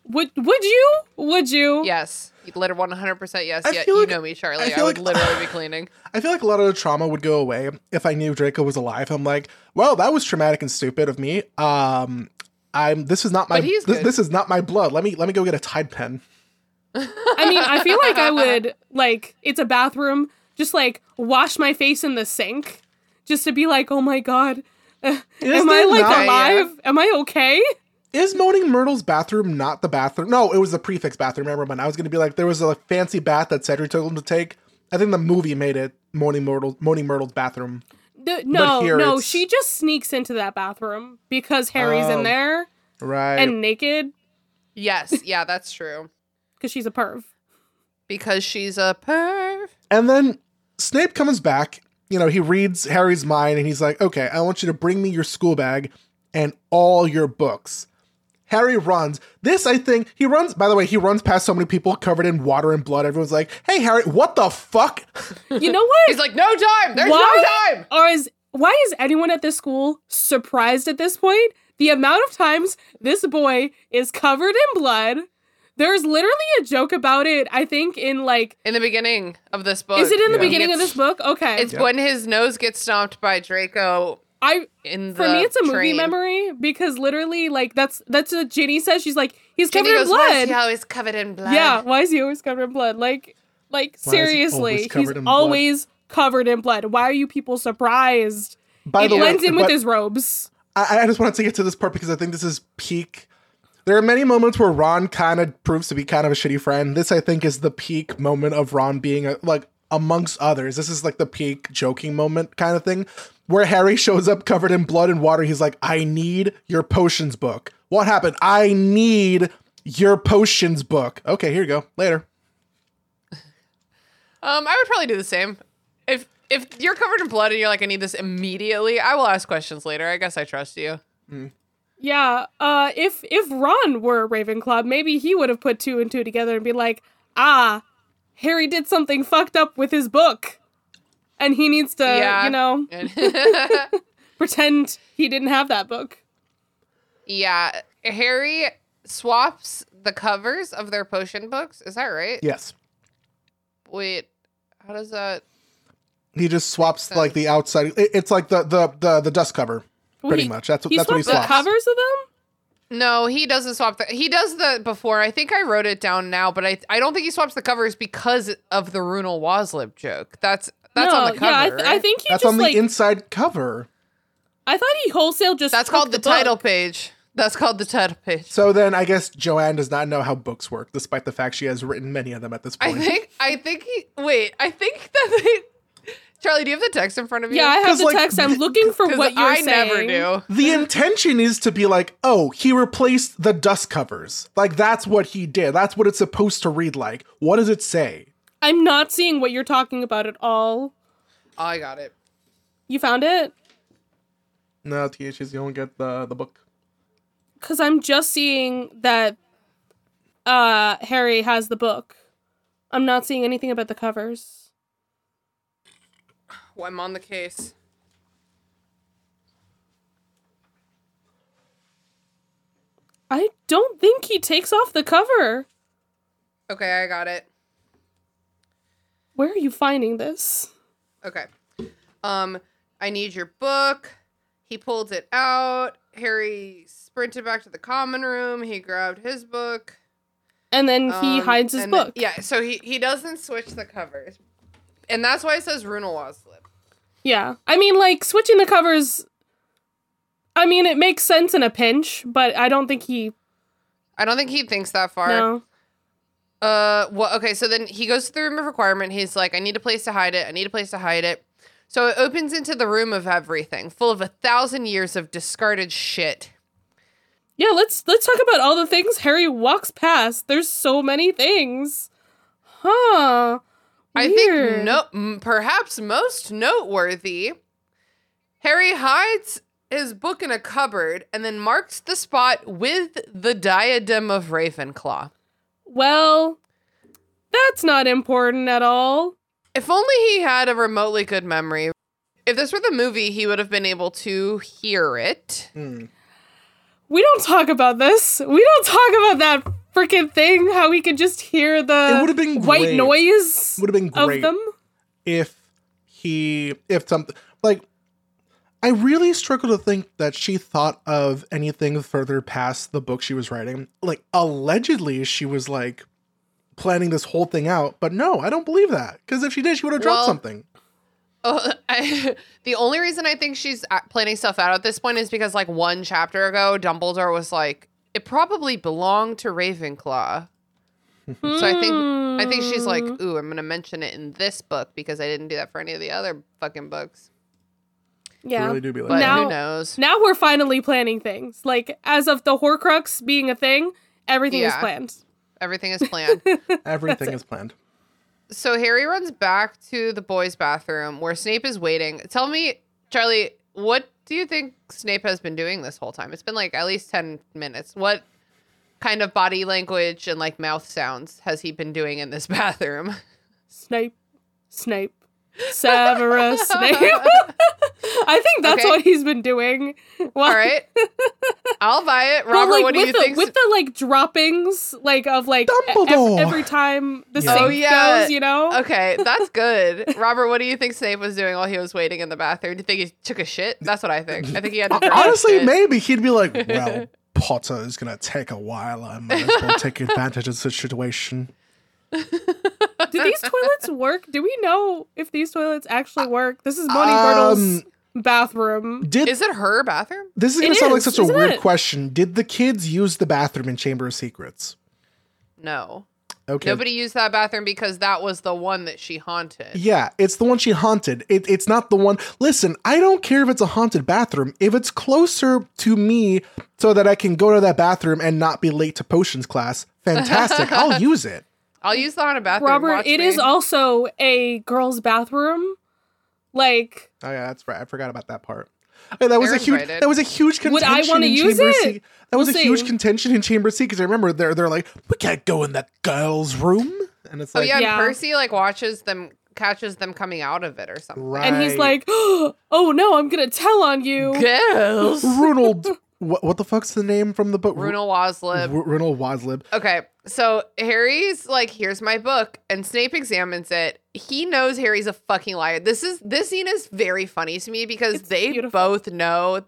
Speaker 2: Would would you? Would you?
Speaker 1: Yes. Literally 100% yes.
Speaker 3: I
Speaker 1: Yeah, you
Speaker 3: like-
Speaker 1: know me, Charlie.
Speaker 3: I
Speaker 1: I, would
Speaker 3: like-
Speaker 1: literally be cleaning.
Speaker 3: I feel like a lot of the trauma would go away if I knew Draco was alive. I'm like, well, that was traumatic and stupid of me. Um, I'm. This is not my.
Speaker 1: But he's
Speaker 3: This,
Speaker 1: good.
Speaker 3: this is not my blood. Let me let me go get a Tide pen.
Speaker 2: I mean, I feel like I would like it's a bathroom, just like wash my face in the sink, just to be like, oh my god, uh, am I like
Speaker 3: not-
Speaker 2: alive? Am I okay?
Speaker 3: Is Moaning Myrtle's bathroom not the bathroom? No, it was the prefects' bathroom. Remember, when I was going to be like, there was a fancy bath that Cedric told him to take. I think the movie made it Moaning Myrtle, Moaning Myrtle's bathroom.
Speaker 2: D- no, no,
Speaker 3: it's-
Speaker 2: she just sneaks into that bathroom because Harry's
Speaker 3: Oh.
Speaker 2: in there
Speaker 3: Right.
Speaker 2: and naked
Speaker 1: Yes. Yeah, that's true.
Speaker 2: because she's a perv.
Speaker 1: Because she's a perv.
Speaker 3: And then Snape comes back. You know, he reads Harry's mind and he's like, okay, I want you to bring me your school bag and all your books. Harry runs. This, I think, he runs, by the way, he runs past so many people covered in water and blood. Everyone's like, hey, Harry, what the fuck?
Speaker 2: You know what?
Speaker 1: He's like, no time. There's
Speaker 2: why
Speaker 1: no time.
Speaker 2: Or is why is anyone at this school surprised at this point? The amount of times this boy is covered in blood. There's literally a joke about it, I think, in like
Speaker 1: In the beginning of this book.
Speaker 2: is it in the beginning of this book? Okay.
Speaker 1: It's when his nose gets stomped by Draco
Speaker 2: I
Speaker 1: in the
Speaker 2: for me it's a movie memory because literally like that's that's what Ginny says. She's like, he's
Speaker 1: Ginny
Speaker 2: covered
Speaker 1: goes,
Speaker 2: in
Speaker 1: "Why is
Speaker 2: blood.
Speaker 1: he always covered in blood?
Speaker 2: Yeah, why is he always covered in blood? Like like
Speaker 3: he
Speaker 2: seriously,
Speaker 3: always
Speaker 2: he's
Speaker 3: covered in blood?
Speaker 2: always covered in blood. Why are you people surprised?
Speaker 3: By
Speaker 2: it
Speaker 3: the way,
Speaker 2: blends in with his robes.
Speaker 3: I, I just wanted to get to this part because I think this is peak. There are many moments where Ron kind of proves to be kind of a shitty friend. This, I think, is the peak moment of Ron being a, like amongst others. This is like the peak joking moment kind of thing, where Harry shows up covered in blood and water. He's like, "I need your potions book." What happened? I need your potions book. Okay, here you go. Later.
Speaker 1: Um, I would probably do the same. If if you're covered in blood and you're like, I need this immediately, I will ask questions later. I guess I trust you.
Speaker 2: Yeah, uh, if if Ron were a Ravenclaw, maybe he would have put two and two together and be like, ah, Harry did something fucked up with his book. And he needs to,
Speaker 1: Yeah.
Speaker 2: you know, pretend he didn't have that book.
Speaker 1: yeah. Harry swaps the covers of their potion books. Is that right?
Speaker 3: Yes.
Speaker 1: Wait, how does that?
Speaker 3: He just swaps like the outside. it- It's like the the the, the dust cover, pretty much. That's what
Speaker 2: He
Speaker 3: that's what he swaps.
Speaker 2: the covers of them?
Speaker 1: No, he doesn't swap the. He does the before. I think I wrote it down now, but I I don't think he swaps the covers because of the Roonil Wazlib joke. That's that's
Speaker 2: no,
Speaker 1: on the cover.
Speaker 2: yeah, I, th- I think he
Speaker 3: That's
Speaker 2: just
Speaker 3: on the
Speaker 2: like
Speaker 3: inside cover.
Speaker 2: I thought he wholesale just
Speaker 1: that's called the,
Speaker 2: book.
Speaker 1: title page. That's called the title page.
Speaker 3: So then I guess Joanne does not know how books work, despite the fact she has written many of them at this point.
Speaker 1: I think I think he wait. I think that they. Charlie, do you have the text in front of you?
Speaker 2: Yeah, I have the
Speaker 3: like,
Speaker 2: text. I'm looking for what you're
Speaker 1: I
Speaker 2: saying.
Speaker 1: never do.
Speaker 3: the intention is to be like, oh, he replaced the dust covers. Like that's what he did. That's what it's supposed to read like. What does it say?
Speaker 2: I'm not seeing what you're talking about at all.
Speaker 1: I got it.
Speaker 2: You found it?
Speaker 3: No, Tia, you don't get the the book.
Speaker 2: Cuz I'm just seeing that uh Harry has the book. I'm not seeing anything about the covers.
Speaker 1: Well, I'm on the case.
Speaker 2: I don't think he takes off the cover.
Speaker 1: Okay, I got it.
Speaker 2: Where are you finding this?
Speaker 1: Okay. Um, I need your book. He pulled it out. Harry sprinted back to the common room. He grabbed his book.
Speaker 2: And then he
Speaker 1: Um,
Speaker 2: hides his
Speaker 1: and then-
Speaker 2: book.
Speaker 1: yeah, so he he doesn't switch the covers, and that's why it says Roonil Wazlib.
Speaker 2: Yeah. I mean, like, switching the covers. I mean, it makes sense in a pinch, but I don't think he.
Speaker 1: I don't think he thinks that far.
Speaker 2: No.
Speaker 1: Uh, well, okay. So then he goes to the room of requirement. He's like, I need a place to hide it. I need a place to hide it. So it opens into the room of everything, full of a thousand years of discarded shit.
Speaker 2: Yeah, let's let's talk about all the things Harry walks past. There's so many things. Huh.
Speaker 1: I think no, m- perhaps most noteworthy. Harry hides his book in a cupboard and then marks the spot with the diadem of Ravenclaw.
Speaker 2: Well, that's not important at all.
Speaker 1: If only he had a remotely good memory. If this were the movie, he would have been able to hear it. Hmm.
Speaker 2: We don't talk about this. We don't talk about that freaking thing. How we could just hear the
Speaker 3: It would've been
Speaker 2: white
Speaker 3: great.
Speaker 2: noise
Speaker 3: Would have been
Speaker 2: of
Speaker 3: great
Speaker 2: them.
Speaker 3: if he if something like I really struggle to think that she thought of anything further past the book she was writing. Like allegedly she was like planning this whole thing out, but no, I don't believe that. Because if she did, she would have dropped
Speaker 1: Well-
Speaker 3: something.
Speaker 1: Oh, I, the only reason I think she's planning stuff out at this point is because, like, one chapter ago, Dumbledore was like, it probably belonged to Ravenclaw. So I think I think she's like,
Speaker 2: Hmm.
Speaker 1: ooh, I'm gonna mention it in this book because I didn't do that for any of the other fucking books.
Speaker 3: I
Speaker 2: yeah.
Speaker 3: really do be like
Speaker 1: But.
Speaker 2: Now-
Speaker 1: who knows?
Speaker 2: Now we're finally planning things. Like as of the Horcrux being a thing, everything is planned.
Speaker 1: Everything is planned.
Speaker 3: Everything is planned.
Speaker 1: so Harry runs back to the boys' bathroom where Snape is waiting. Tell me, Charlie, what do you think Snape has been doing this whole time? It's been like at least 10 minutes. What kind of body language and like mouth sounds has he been doing in this bathroom?
Speaker 2: Snape, Snape, Severus Snape. I think that's
Speaker 1: Okay.
Speaker 2: what he's been doing. Well,
Speaker 1: All right. I'll buy it. Robert,
Speaker 2: like
Speaker 1: what do you think?
Speaker 2: with the like droppings like of like e- ev- every time the
Speaker 3: Yeah.
Speaker 2: sink
Speaker 1: Oh, yeah.
Speaker 2: goes, you know?
Speaker 1: Okay, that's good. Robert, what do you think Snape was doing while he was waiting in the bathroom? Do you think he took a shit? That's what I think. I think he had to grab
Speaker 3: Honestly,
Speaker 1: shit.
Speaker 3: maybe he'd be like, well, Potter is gonna take a while. I might as well take advantage of the situation.
Speaker 2: Do these toilets work? Do we know if these toilets actually work? This is Bonnie
Speaker 3: Um,
Speaker 2: Birtle's bathroom.
Speaker 3: Did
Speaker 1: Is it her bathroom?
Speaker 3: this is gonna
Speaker 2: It
Speaker 3: sound like such a weird
Speaker 2: it?
Speaker 3: question? Did the kids use the bathroom in Chamber of Secrets?
Speaker 1: No.
Speaker 3: Okay.
Speaker 1: Nobody used that bathroom because that was the one that she haunted.
Speaker 3: Yeah, it's the one she haunted. It, it's not the one. Listen, I don't care if it's a haunted bathroom. If it's closer to me so that I can go to that bathroom and not be late to potions class, fantastic. I'll use it.
Speaker 1: I'll use the haunted bathroom.
Speaker 2: Robert,
Speaker 1: Watch
Speaker 2: it
Speaker 1: me.
Speaker 2: is also a girl's bathroom. Like,
Speaker 3: Oh yeah, that's right. I forgot about that part. Hey, that was a huge.
Speaker 1: invited.
Speaker 3: That was a huge contention.
Speaker 2: Would
Speaker 3: contention.
Speaker 2: I wanna
Speaker 3: in
Speaker 2: use
Speaker 3: Chamber
Speaker 2: it?
Speaker 3: C. That was
Speaker 2: We'll
Speaker 3: a huge contention in Chamber C because I remember they're they're like, we can't go in that girl's room, and and it's
Speaker 1: Oh
Speaker 3: like
Speaker 1: yeah,
Speaker 2: Yeah.
Speaker 1: and Percy like watches them, catches them coming out of it or something.
Speaker 3: right.
Speaker 2: And he's like, "Oh no, I'm gonna tell on you."
Speaker 1: Girls.
Speaker 3: Ronald. what, what the fuck's the name from the book?
Speaker 1: Roonil Wazlib.
Speaker 3: R- Ronald Waslib.
Speaker 1: Okay, so Harry's like, "Here's my book," and Snape examines it. He knows Harry's a fucking liar. This is this scene is very funny to me because
Speaker 2: It's
Speaker 1: they
Speaker 2: beautiful.
Speaker 1: both know.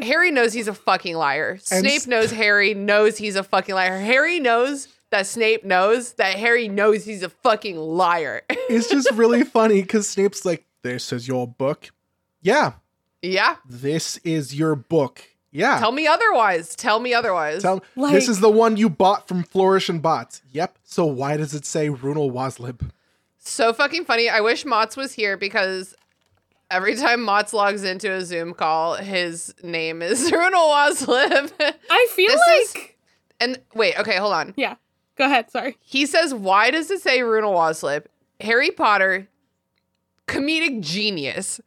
Speaker 1: Harry knows he's a fucking liar.
Speaker 3: And
Speaker 1: Snape
Speaker 3: s-
Speaker 1: knows Harry knows he's a fucking liar. Harry knows that Snape knows that Harry knows he's a fucking liar.
Speaker 3: It's just really funny because Snape's like, "This is your book." Yeah,
Speaker 1: yeah,
Speaker 3: this is your book. Yeah.
Speaker 1: tell me otherwise. Tell me otherwise.
Speaker 3: Tell-
Speaker 2: Like-
Speaker 3: this is the one you bought from Flourish and Blotts. Yep. So why does it say Roonil Wazlib?
Speaker 1: So fucking funny. I wish Mott's was here because every time Mott's logs into a Zoom call, his name is Roonil Wazlib.
Speaker 2: I feel
Speaker 1: This is-
Speaker 2: like
Speaker 1: and wait, okay, hold on.
Speaker 2: Yeah. Go ahead, sorry.
Speaker 1: He says, Why does it say Roonil Wazlib? Harry Potter, comedic genius.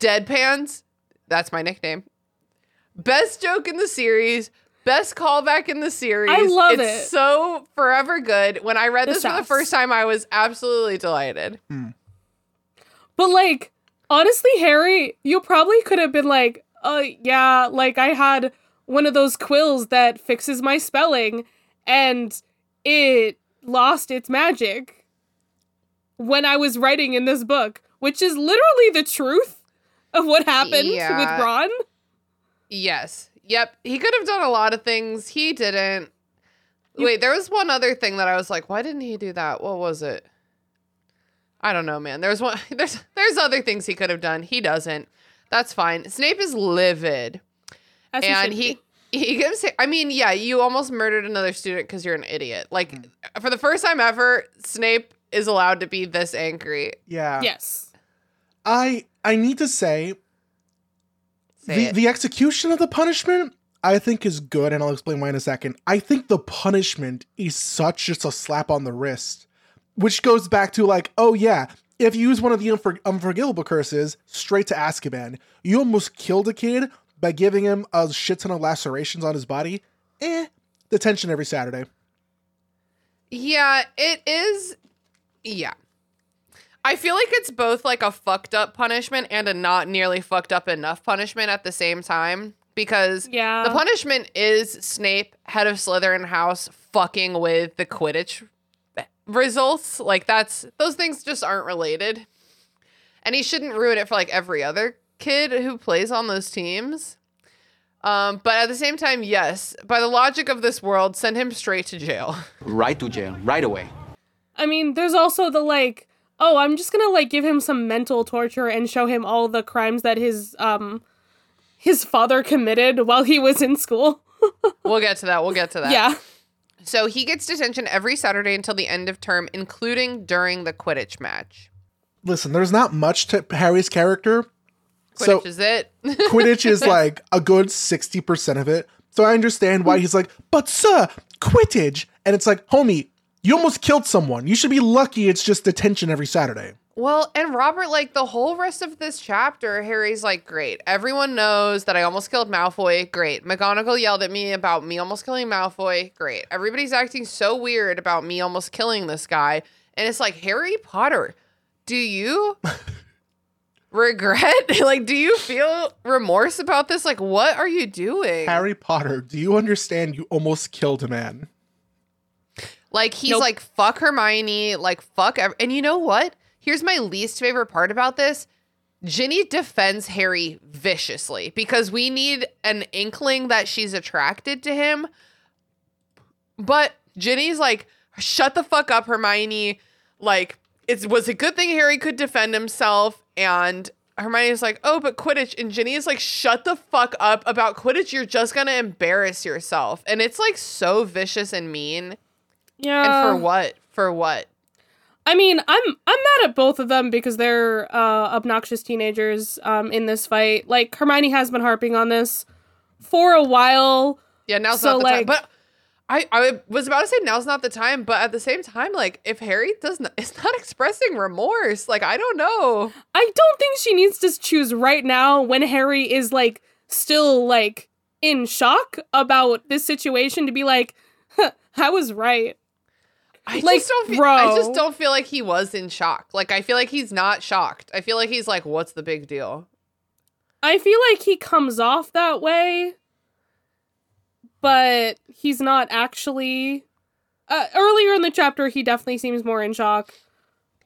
Speaker 1: Deadpans, that's my nickname. Best joke in the series. Best callback in the series.
Speaker 2: I love
Speaker 1: it's
Speaker 2: it.
Speaker 1: so forever good. When I read
Speaker 2: The
Speaker 1: this for the first time, I was absolutely delighted.
Speaker 2: But like, honestly, Harry, you probably could have been like, uh yeah, like I had one of those quills that fixes my spelling and it lost its magic when I was writing in this book, which is literally the truth of what happened
Speaker 1: Yeah.
Speaker 2: with Ron.
Speaker 1: Yes. Yep. He could have done a lot of things. He didn't. Wait, there was one other thing that I was like, why didn't he do that? What was it? I don't know, man. There's one there's there's other things he could have done. He doesn't. That's fine. Snape is livid.
Speaker 2: As
Speaker 1: and
Speaker 2: should
Speaker 1: he he gives I mean, yeah, you almost murdered another student because you're an idiot. Like mm. for the first time ever, Snape is allowed to be this angry.
Speaker 3: Yeah.
Speaker 2: Yes.
Speaker 3: I I need to say
Speaker 1: Say
Speaker 3: the
Speaker 1: it.
Speaker 3: the execution of the punishment I think is good, and I'll explain why in a second. I think the punishment is such just a slap on the wrist, which goes back to like, oh yeah, if you use one of the unfor- unforgivable curses, straight to Azkaban. You almost killed a kid by giving him a shit ton of lacerations on his body. Eh, detention every Saturday.
Speaker 1: Yeah, it is. Yeah. I feel like it's both like a fucked up punishment and a not nearly fucked up enough punishment at the same time because
Speaker 2: Yeah.
Speaker 1: the punishment is Snape, head of Slytherin house, fucking with the Quidditch results. Like that's those things just aren't related. And he shouldn't ruin it for like every other kid who plays on those teams. Um, but at the same time, yes, by the logic of this world, send him straight to jail.
Speaker 4: Right to jail, right away.
Speaker 2: I mean, there's also the like, oh, I'm just gonna like give him some mental torture and show him all the crimes that his um his father committed while he was in school.
Speaker 1: We'll get to that. We'll get to that.
Speaker 2: yeah.
Speaker 1: So he gets detention every Saturday until the end of term, including during the Quidditch match.
Speaker 3: Listen, there's not much to Harry's character.
Speaker 1: Quidditch
Speaker 3: so
Speaker 1: is it.
Speaker 3: Quidditch is like a good 60% of it. So I understand why he's like, but sir, Quidditch. And it's like, homie, you almost killed someone. You should be lucky it's just detention every Saturday.
Speaker 1: well, and Robert, like the whole rest of this chapter, Harry's like, great. Everyone knows that I almost killed Malfoy. Great. McGonagall yelled at me about me almost killing Malfoy. Great. Everybody's acting so weird about me almost killing this guy. And it's like, Harry Potter, do you regret? like, do you feel remorse about this? Like, what are you doing?
Speaker 3: Harry Potter, do you understand you almost killed a man?
Speaker 1: Like he's
Speaker 2: Nope.
Speaker 1: like fuck Hermione, like fuck ev- and you know what? Here's my least favorite part about this. Ginny defends Harry viciously because we need an inkling that she's attracted to him. But Ginny's like, shut the fuck up, Hermione. Like, it was a good thing Harry could defend himself. And Hermione's like, oh, but Quidditch. And Ginny is like, shut the fuck up about Quidditch. You're just going to embarrass yourself. And it's like so vicious and mean.
Speaker 2: Yeah.
Speaker 1: And for what? For what?
Speaker 2: I mean, I'm I'm mad at both of them because they're uh, obnoxious teenagers um, in this fight. Like Hermione has been harping on this for a while.
Speaker 1: Yeah, now's
Speaker 2: So,
Speaker 1: not the time.
Speaker 2: like-
Speaker 1: But I, I was about to say now's not the time, but at the same time, like if Harry does not is not expressing remorse, like I don't know.
Speaker 2: I don't think she needs to choose right now when Harry is like still like in shock about this situation to be like, huh, I was right.
Speaker 1: I
Speaker 2: Like,
Speaker 1: just don't feel,
Speaker 2: bro.
Speaker 1: I just don't feel like he was in shock. Like I feel like he's not shocked. I feel like he's like, what's the big deal?
Speaker 2: I feel like he comes off that way, but he's not actually. Uh, earlier in the chapter, he definitely seems more in shock.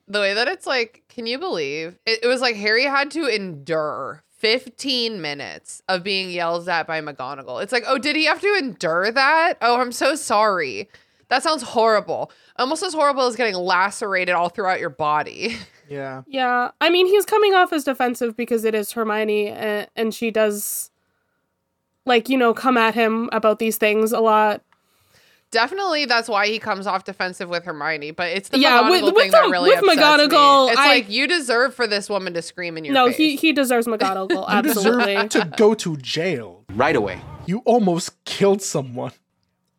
Speaker 1: The way that it's like, can you believe it, it was like Harry had to endure 15 minutes of being yelled at by McGonagall. It's like, oh, did he have to endure that? Oh, I'm so sorry. That sounds horrible. Almost as horrible as getting lacerated all throughout your body.
Speaker 3: Yeah.
Speaker 2: Yeah, I mean, he's coming off as defensive because it is Hermione, and, and she does, like, you know, come at him about these things a lot.
Speaker 1: Definitely, that's why he comes off defensive with Hermione. But it's the
Speaker 2: Yeah,
Speaker 1: McGonagall
Speaker 2: with-
Speaker 1: thing
Speaker 2: with
Speaker 1: that
Speaker 2: the-
Speaker 1: really
Speaker 2: with
Speaker 1: upsets
Speaker 2: McGonagall,
Speaker 1: me. It's
Speaker 2: I-
Speaker 1: like you deserve for this woman to scream in your head.
Speaker 2: no,
Speaker 1: face.
Speaker 2: he he deserves McGonagall,
Speaker 3: You
Speaker 2: absolutely.
Speaker 3: deserve to go to jail.
Speaker 4: Right away.
Speaker 3: You almost killed someone.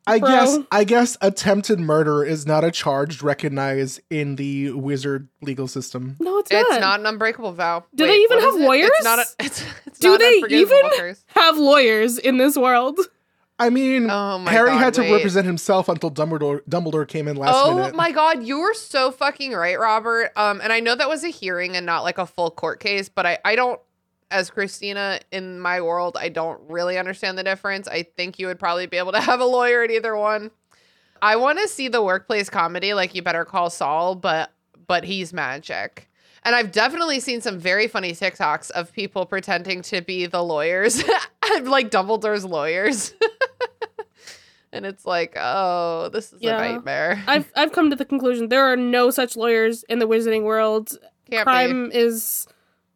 Speaker 3: I
Speaker 2: Bro.
Speaker 3: guess I guess attempted murder is not a charge recognized in the wizard legal system.
Speaker 2: no, it's not.
Speaker 1: It's not an unbreakable vow.
Speaker 2: Do they even have
Speaker 1: is it?
Speaker 2: lawyers?
Speaker 1: It's not. A, it's, it's
Speaker 2: Do
Speaker 1: not
Speaker 2: they even
Speaker 1: curse.
Speaker 2: have lawyers in this world?
Speaker 3: I mean,
Speaker 1: Oh
Speaker 3: Harry
Speaker 1: God,
Speaker 3: had to
Speaker 1: wait.
Speaker 3: represent himself until Dumbledore Dumbledore came in last
Speaker 1: Oh
Speaker 3: minute.
Speaker 1: my god, you were so fucking right, Robert. Um, and I know that was a hearing and not like a full court case, but I I don't. As Christina in my world, I don't really understand the difference. I think you would probably be able to have a lawyer at either one. I want to see the workplace comedy, like you better call Saul, but but he's magic. And I've definitely seen some very funny TikToks of people pretending to be the lawyers, like Dumbledore's lawyers. and it's like, oh, this is
Speaker 2: Yeah.
Speaker 1: a nightmare.
Speaker 2: I've I've come to the conclusion there are no such lawyers in the wizarding world.
Speaker 1: Can't be.
Speaker 2: Crime is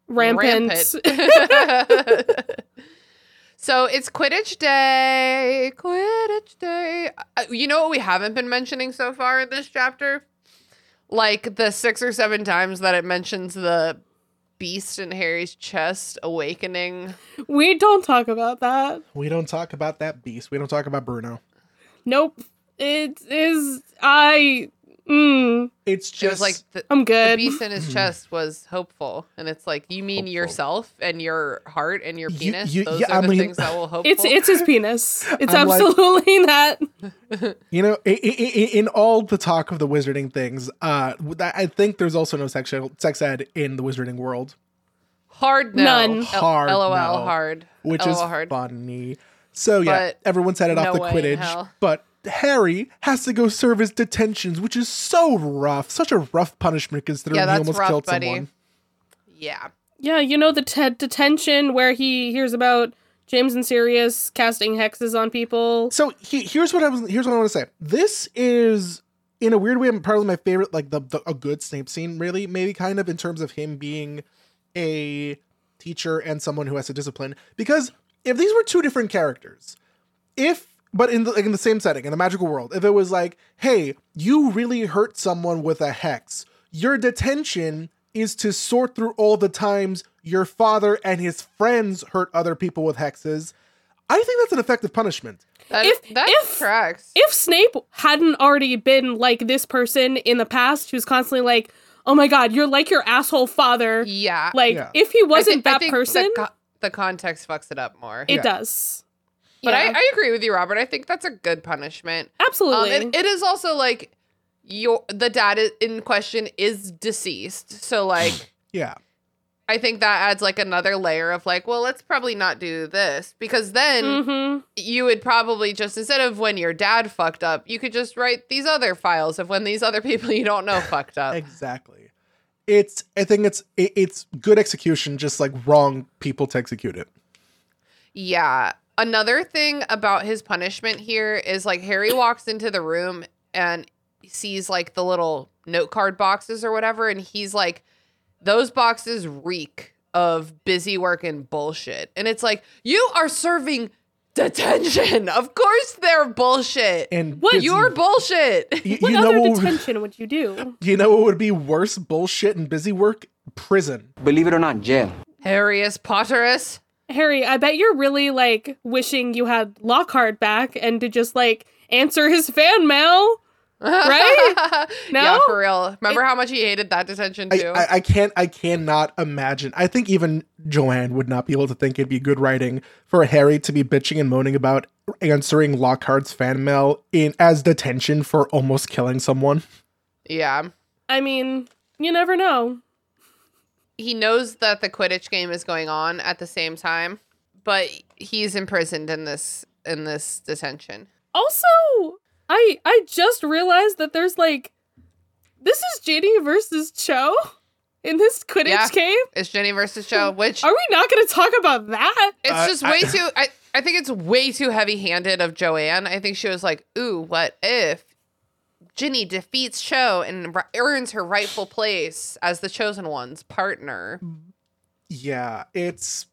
Speaker 2: rampant.
Speaker 1: Rampant. so it's Quidditch Day. Quidditch Day. Uh, You know what we haven't been mentioning so far in this chapter? Like the six or seven times that it mentions the beast in Harry's chest awakening.
Speaker 2: we don't talk about that.
Speaker 3: We don't talk about that beast. We don't talk about Bruno.
Speaker 2: Nope. It is I mm,
Speaker 3: It's
Speaker 1: It
Speaker 3: just
Speaker 1: was like the,
Speaker 2: I'm good.
Speaker 1: the beast in his chest was hopeful. And it's like, you mean
Speaker 3: Hopeful.
Speaker 1: yourself and your heart and your penis?
Speaker 3: you-
Speaker 1: Those
Speaker 3: yeah,
Speaker 1: are
Speaker 3: I
Speaker 1: the
Speaker 3: mean-
Speaker 1: things that will hopeful.
Speaker 2: It's it's his penis. It's
Speaker 3: I'm like-
Speaker 2: absolutely that.
Speaker 3: you know, i- i- i- in all the talk of the wizarding things, uh, I think there's also no sex sex ed in the wizarding world,
Speaker 1: Hard no.
Speaker 2: None.
Speaker 1: L-
Speaker 3: Hard
Speaker 1: LOL
Speaker 3: no.
Speaker 1: hard.
Speaker 3: which
Speaker 1: LOL
Speaker 3: is
Speaker 1: hard.
Speaker 3: funny. So yeah,
Speaker 1: But
Speaker 3: everyone's headed
Speaker 1: no
Speaker 3: off the Quidditch, but Harry has to go serve his detentions, which is so rough, such a rough punishment considering
Speaker 1: Yeah,
Speaker 3: he almost
Speaker 1: rough,
Speaker 3: killed
Speaker 1: buddy.
Speaker 3: someone.
Speaker 1: Yeah.
Speaker 2: Yeah, you know the te- detention where he hears about James and Sirius casting hexes on people.
Speaker 3: So he, here's what I was. Here's what I want to say. This is, in a weird way, probably my favorite. Like the, the a good Snape scene, really, maybe kind of in terms of him being a teacher and someone who has to discipline. Because if these were two different characters, if but in the like in the same setting in the magical world, if it was like, hey, you really hurt someone with a hex, your detention is to sort through all the times your father and his friends hurt other people with hexes. I think that's an effective punishment.
Speaker 1: That,
Speaker 2: If-
Speaker 1: that
Speaker 2: if-
Speaker 1: tracks.
Speaker 2: If Snape hadn't already been like this person in the past who's constantly like, "Oh my god, you're like your asshole father."
Speaker 1: yeah.
Speaker 2: Like
Speaker 3: Yeah.
Speaker 2: if he wasn't
Speaker 1: think- I
Speaker 2: that
Speaker 1: think
Speaker 2: person,
Speaker 1: The, co- the context fucks it up more.
Speaker 2: it
Speaker 3: Yeah.
Speaker 2: does.
Speaker 1: But
Speaker 2: Yeah,
Speaker 1: I, I agree with you, Robert. I think that's a good punishment. Um,
Speaker 2: absolutely.
Speaker 1: it, it is also like your the dad in question is deceased. So like
Speaker 3: Yeah.
Speaker 1: I think that adds like another layer of like, well, let's probably not do this because then
Speaker 2: mm-hmm.
Speaker 1: you would probably just instead of when your dad fucked up, you could just write these other files of when these other people you don't know fucked up.
Speaker 3: Exactly. It's I think it's it, it's good execution, just like wrong people to execute it.
Speaker 1: Yeah. Another thing about his punishment here is like Harry walks into the room and sees like the little note card boxes or whatever, and he's like, those boxes reek of busy work and bullshit. And it's like, you are serving detention. Of course they're bullshit.
Speaker 3: And
Speaker 2: What?
Speaker 3: busy-
Speaker 1: You're bullshit.
Speaker 3: you,
Speaker 2: what
Speaker 3: you know
Speaker 2: other
Speaker 3: what would,
Speaker 2: detention would you do?
Speaker 3: you know what would be worse bullshit and busy work? Prison.
Speaker 4: Believe it or not, jail.
Speaker 1: Harrius Potterus.
Speaker 2: Harry, I bet you're really like wishing you had Lockhart back and to just like answer his fan mail. Right?
Speaker 1: Yeah, for real. Remember how much he hated that detention
Speaker 3: I,
Speaker 1: too?
Speaker 3: I, I can't I cannot imagine. I think even Joanne would not be able to think it'd be good writing for Harry to be bitching and moaning about answering Lockhart's fan mail in as detention for almost killing someone.
Speaker 1: yeah.
Speaker 2: I mean, you never know.
Speaker 1: He knows that the Quidditch game is going on at the same time, but he's imprisoned in this in this detention.
Speaker 2: Also, I I just realized that there's like this is Ginny versus Cho in this Quidditch
Speaker 1: Yeah.
Speaker 2: game.
Speaker 1: It's Ginny versus Cho. which
Speaker 2: Are we not going to talk about that?
Speaker 1: it's
Speaker 3: Uh,
Speaker 1: just
Speaker 3: I-
Speaker 1: way too I, I think it's way too heavy handed of Joanne. I think she was like, ooh, what if Ginny defeats Cho and earns her rightful place as the chosen one's partner?
Speaker 3: Yeah, it's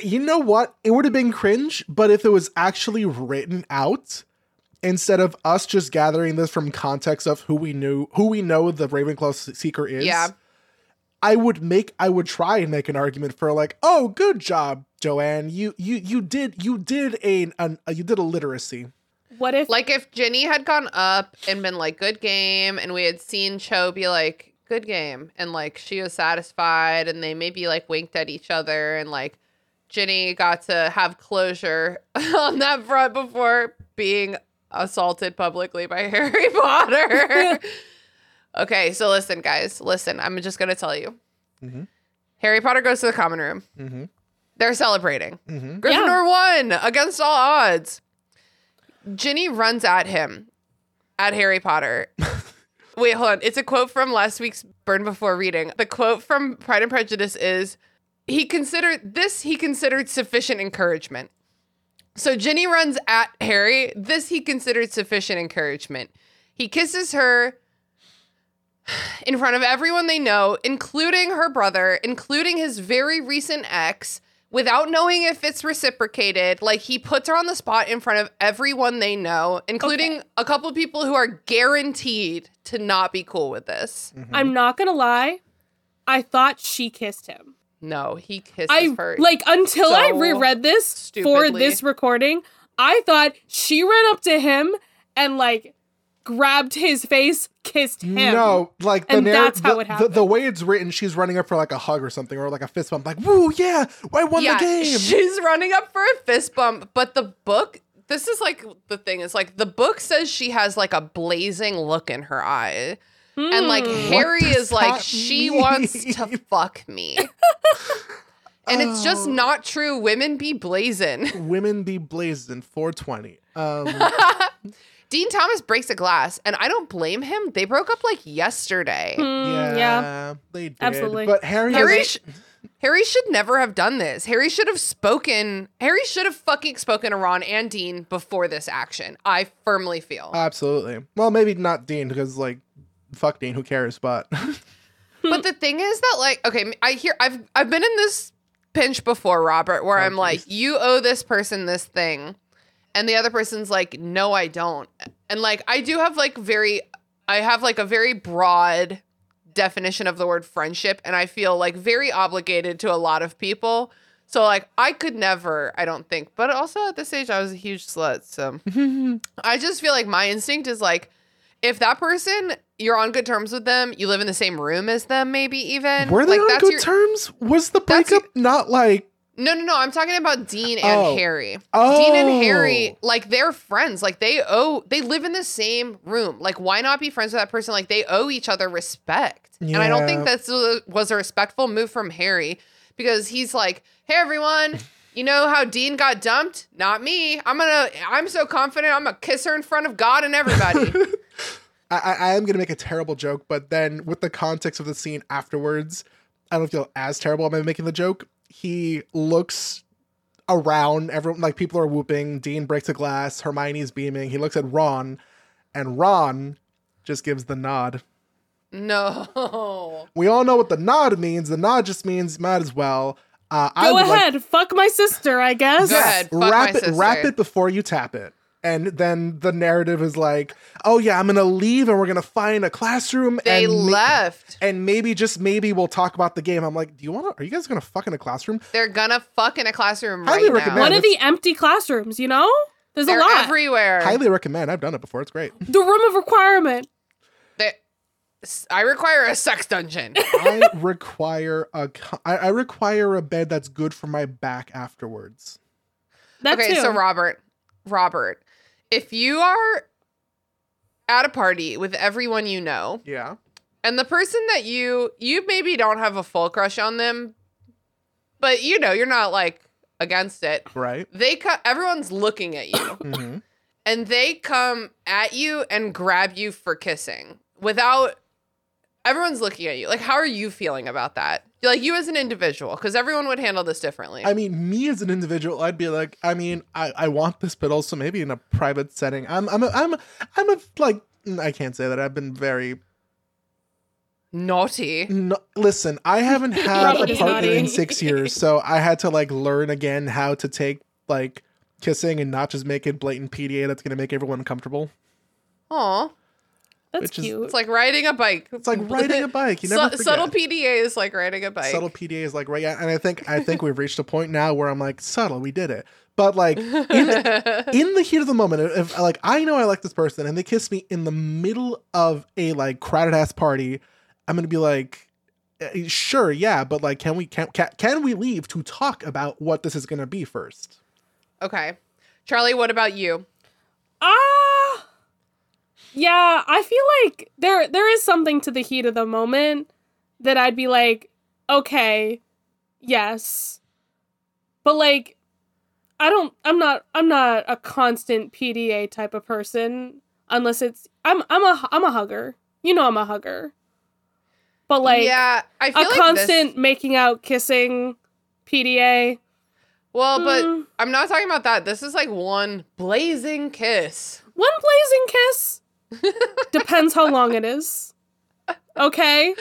Speaker 3: you know what? It would have been cringe, but if it was actually written out instead of us just gathering this from context of who we knew, who we know the Ravenclaw seeker is.
Speaker 1: Yeah.
Speaker 3: I would make I would try and make an argument for like, "Oh, good job, Joanne. You you you did you did a an, you did a literacy."
Speaker 2: What if
Speaker 1: Like if Ginny had gone up and been like, good game, and we had seen Cho be like, good game, and like she was satisfied, and they maybe like winked at each other, and like Ginny got to have closure on that front before being assaulted publicly by Harry Potter. okay, so listen, guys, listen, I'm just gonna tell you.
Speaker 3: Mhm.
Speaker 1: Harry Potter goes to the common room.
Speaker 3: Mm-hmm.
Speaker 1: They're celebrating.
Speaker 3: Mm-hmm.
Speaker 1: Gryffindor won against all odds. Ginny runs at him, at Harry Potter. Wait, hold on. It's a quote from last week's Burn Before Reading. The quote from Pride and Prejudice is he considered this he considered sufficient encouragement. So Ginny runs at Harry. This he considered sufficient encouragement. He kisses her in front of everyone they know, including her brother, including his very recent ex, without knowing if it's reciprocated. Like he puts her on the spot in front of everyone they know, including a couple people who are guaranteed to not be cool with this. Mm-hmm.
Speaker 2: I'm not going to lie, I thought she kissed him.
Speaker 1: No, he kissed
Speaker 2: I
Speaker 1: her.
Speaker 2: like until I reread this for this recording, I thought she ran up to him and like grabbed his face, kissed him.
Speaker 3: No, like the
Speaker 2: And
Speaker 3: narr-
Speaker 2: that's how
Speaker 3: the,
Speaker 2: it happened.
Speaker 3: the way it's written, she's running up for like a hug or something, or like a fist bump, like "Woo, yeah, I won
Speaker 1: yeah,
Speaker 3: the game."
Speaker 1: she's running up for a fist bump, but the book. This is like the thing is like the book says she has like a blazing look in her eye. And like
Speaker 2: Hmm.
Speaker 1: Harry is like,
Speaker 3: that
Speaker 1: she
Speaker 3: mean?
Speaker 1: wants to fuck me. and it's just
Speaker 3: Oh.
Speaker 1: not true. Women be blazing.
Speaker 3: Women be blazing 420. Um,
Speaker 1: Dean Thomas breaks a glass, and I don't blame him. They broke up like yesterday.
Speaker 2: Hmm,
Speaker 3: yeah,
Speaker 2: yeah.
Speaker 3: they did.
Speaker 2: Absolutely.
Speaker 3: But Harry,
Speaker 1: Harry, sh- Harry should never have done this. Harry should have spoken. Harry should have fucking spoken to Ron and Dean before this action. I firmly feel.
Speaker 3: absolutely. Well, maybe not Dean because like, fuck Dean, who cares? But
Speaker 1: But the thing is that like okay, I hear I've I've been in this pinch before, Robert, where
Speaker 3: Oh,
Speaker 1: I'm like, you owe this person this thing. And the other person's like, no, I don't. And like I do have like very I have like a very broad definition of the word friendship and I feel like very obligated to a lot of people. So like I could never, I don't think. But also at this age I was a huge slut, so I just feel like my instinct is like if that person you're on good terms with them, you live in the same room as them, maybe even.
Speaker 3: were they
Speaker 1: like,
Speaker 3: on
Speaker 1: that's
Speaker 3: good
Speaker 1: your-
Speaker 3: terms? Was the
Speaker 1: that's your-
Speaker 3: breakup not like?
Speaker 1: No, no, no. I'm talking about Dean and
Speaker 3: Oh.
Speaker 1: Harry.
Speaker 3: Oh,
Speaker 1: Dean and Harry, oh. like they're friends. Like they owe, they live in the same room. Like why not be friends with that person? Like they owe each other respect. Yeah. And I don't think a, was a respectful move from Harry because he's like, hey everyone, you know how Dean got dumped? Not me. I'm gonna. I'm so confident. I'm gonna kiss her in front of God and everybody.
Speaker 3: I, I I am gonna make a terrible joke, but then with the context of the scene afterwards, I don't feel as terrible about making the joke. He looks around, everyone like people are whooping. Dean breaks a glass. Hermione's beaming. He looks at Ron, and Ron just gives the nod.
Speaker 1: no.
Speaker 3: We all know what the nod means. The nod just means might as well. Uh, I
Speaker 2: Go
Speaker 3: would like-
Speaker 2: ahead, fuck my sister, I guess.
Speaker 1: Go ahead. Fuck
Speaker 3: wrap
Speaker 1: my
Speaker 3: it, wrap it before you tap it. And then the narrative is like, oh yeah, I'm gonna leave and we're gonna find a classroom.
Speaker 1: They
Speaker 3: and ma-
Speaker 1: left.
Speaker 3: and maybe just maybe we'll talk about the game. I'm like, do you want to? Are you guys gonna fuck in a classroom?
Speaker 1: They're gonna fuck in a classroom
Speaker 3: Highly
Speaker 1: right
Speaker 3: recommend
Speaker 1: now.
Speaker 2: One of the empty classrooms, you know? There's
Speaker 1: They're
Speaker 2: a lot.
Speaker 1: everywhere.
Speaker 3: Highly recommend. I've done it before. It's great.
Speaker 2: the room of requirement.
Speaker 1: They- I require a sex dungeon.
Speaker 3: I require a co- I, I require a bed that's good for my back afterwards.
Speaker 2: That
Speaker 1: okay,
Speaker 2: too.
Speaker 1: so Robert, Robert, if you are at a party with everyone you know,
Speaker 3: Yeah.
Speaker 1: and the person that you you maybe don't have a full crush on them, but you know you're not like against it.
Speaker 3: Right.
Speaker 1: They cut. Everyone's looking at you,
Speaker 3: hmm
Speaker 1: and they come at you and grab you for kissing without. Everyone's looking at you. Like, how are you feeling about that? Like you as an individual, because everyone would handle this differently.
Speaker 3: I mean, me as an individual, I'd be like, I mean, I, I want this, but also maybe in a private setting. I'm I'm a, I'm a, I'm a like mm, I can't say that. I've been very
Speaker 1: Naughty.
Speaker 3: no, listen. I haven't had a
Speaker 2: is
Speaker 3: partner in six years, so I had to like learn again how to take like kissing and not just make it blatant PDA that's gonna make everyone uncomfortable.
Speaker 1: Aw.
Speaker 2: That's
Speaker 3: which is-
Speaker 2: cute.
Speaker 1: It's like riding a bike.
Speaker 3: It's like riding a bike. You never
Speaker 1: Su- subtle PDA is like riding a bike.
Speaker 3: subtle PDA is like right, yeah, and I think I think we've reached a point now where I'm like subtle, we did it. But like in in the heat of the moment, if like I know I like this person and they kiss me in the middle of a like crowded ass party, I'm gonna be like, eh, sure, yeah, but like, can we can can, can we leave to talk about what this is gonna be first?
Speaker 1: okay. Charlie, what about you?
Speaker 2: Ah, yeah. I feel like there there is something to the heat of the moment that I'd be like, okay, yes, but like, I don't. I'm not. I'm not a constant PDA type of person unless it's. I'm. I'm a. I'm a hugger. You know, I'm a hugger. But like,
Speaker 1: yeah, I feel
Speaker 2: a
Speaker 1: like
Speaker 2: constant
Speaker 1: This,
Speaker 2: making out, kissing, PDA.
Speaker 1: well, but
Speaker 2: Mm.
Speaker 1: I'm not talking about that. This is like one blazing kiss.
Speaker 2: One blazing kiss depends how long it is. Okay?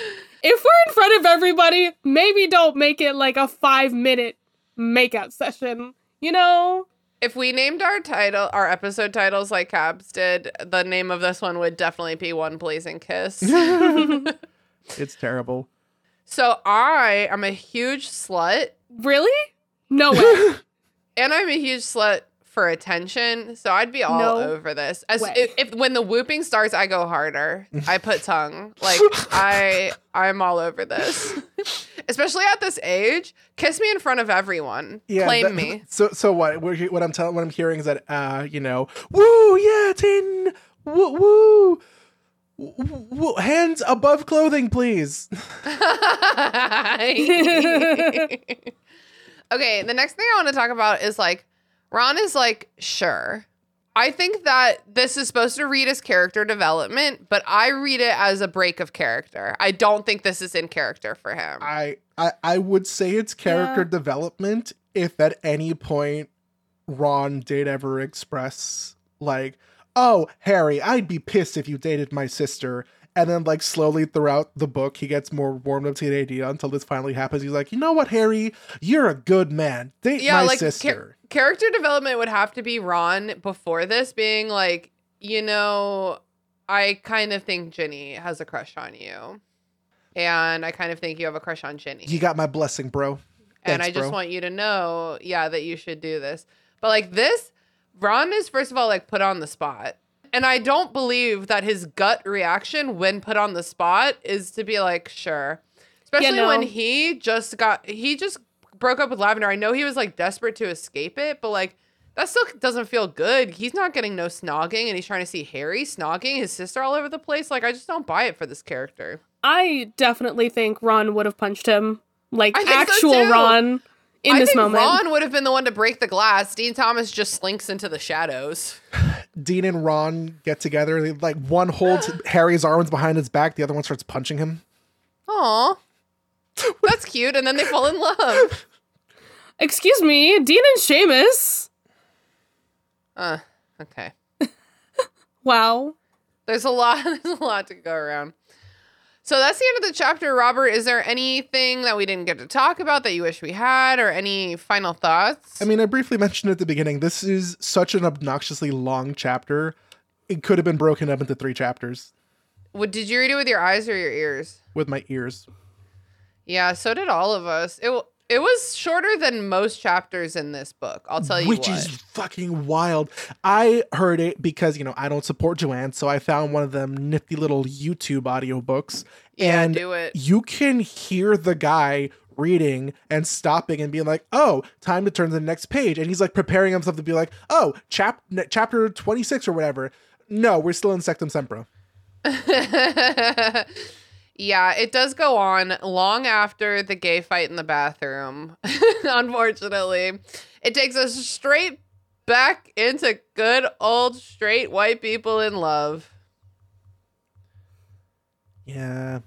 Speaker 2: If we're in front of everybody, maybe don't make it like a five minute makeout session. You know?
Speaker 1: If we named our title, our episode titles like Cabs did, the name of this one would definitely be One Blazing Kiss.
Speaker 3: It's terrible.
Speaker 1: so I am a huge slut,
Speaker 2: Really? No way.
Speaker 1: and I'm a huge slut for attention. So I'd be all
Speaker 2: No
Speaker 1: over this. As if, if when the whooping starts, I go harder. I put tongue. Like I, I'm all over this. Especially at this age, kiss me in front of everyone. Claim
Speaker 3: that-
Speaker 1: me.
Speaker 3: So so what? What what I'm telling, what I'm hearing is that uh, you know, woo, yeah, tin, woo, woo. woo, woo, Hands above clothing, please.
Speaker 1: okay, the next thing I want to talk about is like Ron is like, sure. I think that this is supposed to read as character development, but I read it as a break of character. I don't think this is in character for him.
Speaker 3: I, I I would say it's character
Speaker 2: Yeah.
Speaker 3: development if at any point Ron did ever express like, "Oh, Harry, I'd be pissed if you dated my sister." And then like slowly throughout the book, he gets more warmed up to the idea until this finally happens. He's like, "You know what, Harry? You're a good man. Date
Speaker 1: yeah,
Speaker 3: my
Speaker 1: like
Speaker 3: sister."
Speaker 1: char- character development would have to be Ron before this being like, you know, I kind of think Ginny has a crush on you. And I kind of think you have a crush on Ginny.
Speaker 3: you got my blessing, bro.
Speaker 1: and
Speaker 3: Thanks,
Speaker 1: I just
Speaker 3: bro.
Speaker 1: want you to know, yeah, that you should do this. But like this, Ron is first of all like put on the spot. And I don't believe that his gut reaction when put on the spot is to be like, sure. Especially
Speaker 2: no.
Speaker 1: when he just got he just broke up with Lavender. I know he was like desperate to escape it, but like that still doesn't feel good. He's not getting no snogging and he's trying to see Harry snogging his sister all over the place. Like I just don't buy it for this character.
Speaker 2: I definitely think Ron would have punched him. Like
Speaker 1: think so
Speaker 2: actual. Ron in
Speaker 1: I
Speaker 2: this
Speaker 1: think
Speaker 2: moment.
Speaker 1: Ron would have been the one to break the glass. Dean Thomas just slinks into the shadows.
Speaker 3: Dean and Ron get together. They, like one holds Harry's arms behind his back, the other one starts punching him.
Speaker 1: Aw. That's cute. And then they fall in love.
Speaker 2: Excuse me, Dean and Seamus.
Speaker 1: Uh, okay.
Speaker 2: Wow.
Speaker 1: There's a lot there's a lot to go around. So that's the end of the chapter, Robert. Is there anything that we didn't get to talk about that you wish we had or any final thoughts?
Speaker 3: I mean, I briefly mentioned at the beginning, this is such an obnoxiously long chapter. It could have been broken up into three chapters
Speaker 1: What, did you read it with your eyes or your ears?
Speaker 3: with my ears.
Speaker 1: Yeah, so did all of us. It It was shorter than most chapters in this book. I'll tell you
Speaker 3: which
Speaker 1: what.
Speaker 3: is fucking wild. I heard it because you know I don't support Joanne, so I found one of them nifty little YouTube audiobooks,
Speaker 1: yeah,
Speaker 3: and
Speaker 1: do it.
Speaker 3: you can hear the guy reading and stopping and being like, "Oh, time to turn to the next page," and he's like preparing himself to be like, "Oh, chap chapter twenty six or whatever." No, we're still in Sectumsempra.
Speaker 1: yeah, it does go on long after the gay fight in the bathroom. Unfortunately, it takes us straight back into good old straight white people in love.
Speaker 3: Yeah.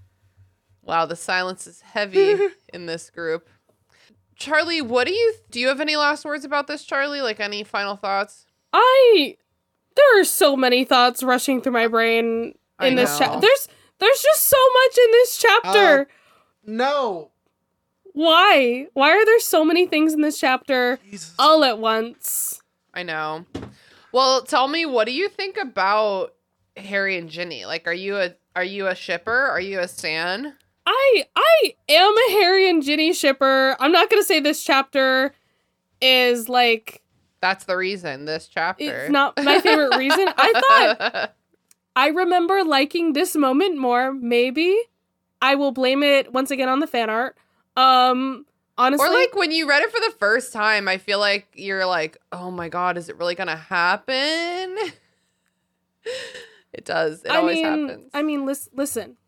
Speaker 1: Wow, the silence is heavy in this group. Charlie, what do you do you have any last words about this, Charlie? Like any final thoughts?
Speaker 2: I there are so many thoughts rushing through my brain
Speaker 1: I
Speaker 2: in this chat. There's there's just so much in this chapter.
Speaker 3: Uh, no.
Speaker 2: Why? Why are there so many things in this chapter
Speaker 3: Jesus.
Speaker 2: all at once?
Speaker 1: I know. Well, tell me, what do you think about Harry and Ginny? Like, are you a are you a shipper? Are you a stan?
Speaker 2: I I am a Harry and Ginny shipper. I'm not gonna say this chapter is like
Speaker 1: That's the reason this chapter.
Speaker 2: it's not my favorite reason. I thought I remember liking this moment more. Maybe I will blame it once again on the fan art. Um, honestly,
Speaker 1: or like when you read it for the first time, I feel like you're like, oh my god, is it really gonna happen? it does. It
Speaker 2: I
Speaker 1: always
Speaker 2: mean,
Speaker 1: happens.
Speaker 2: I mean, lis- listen.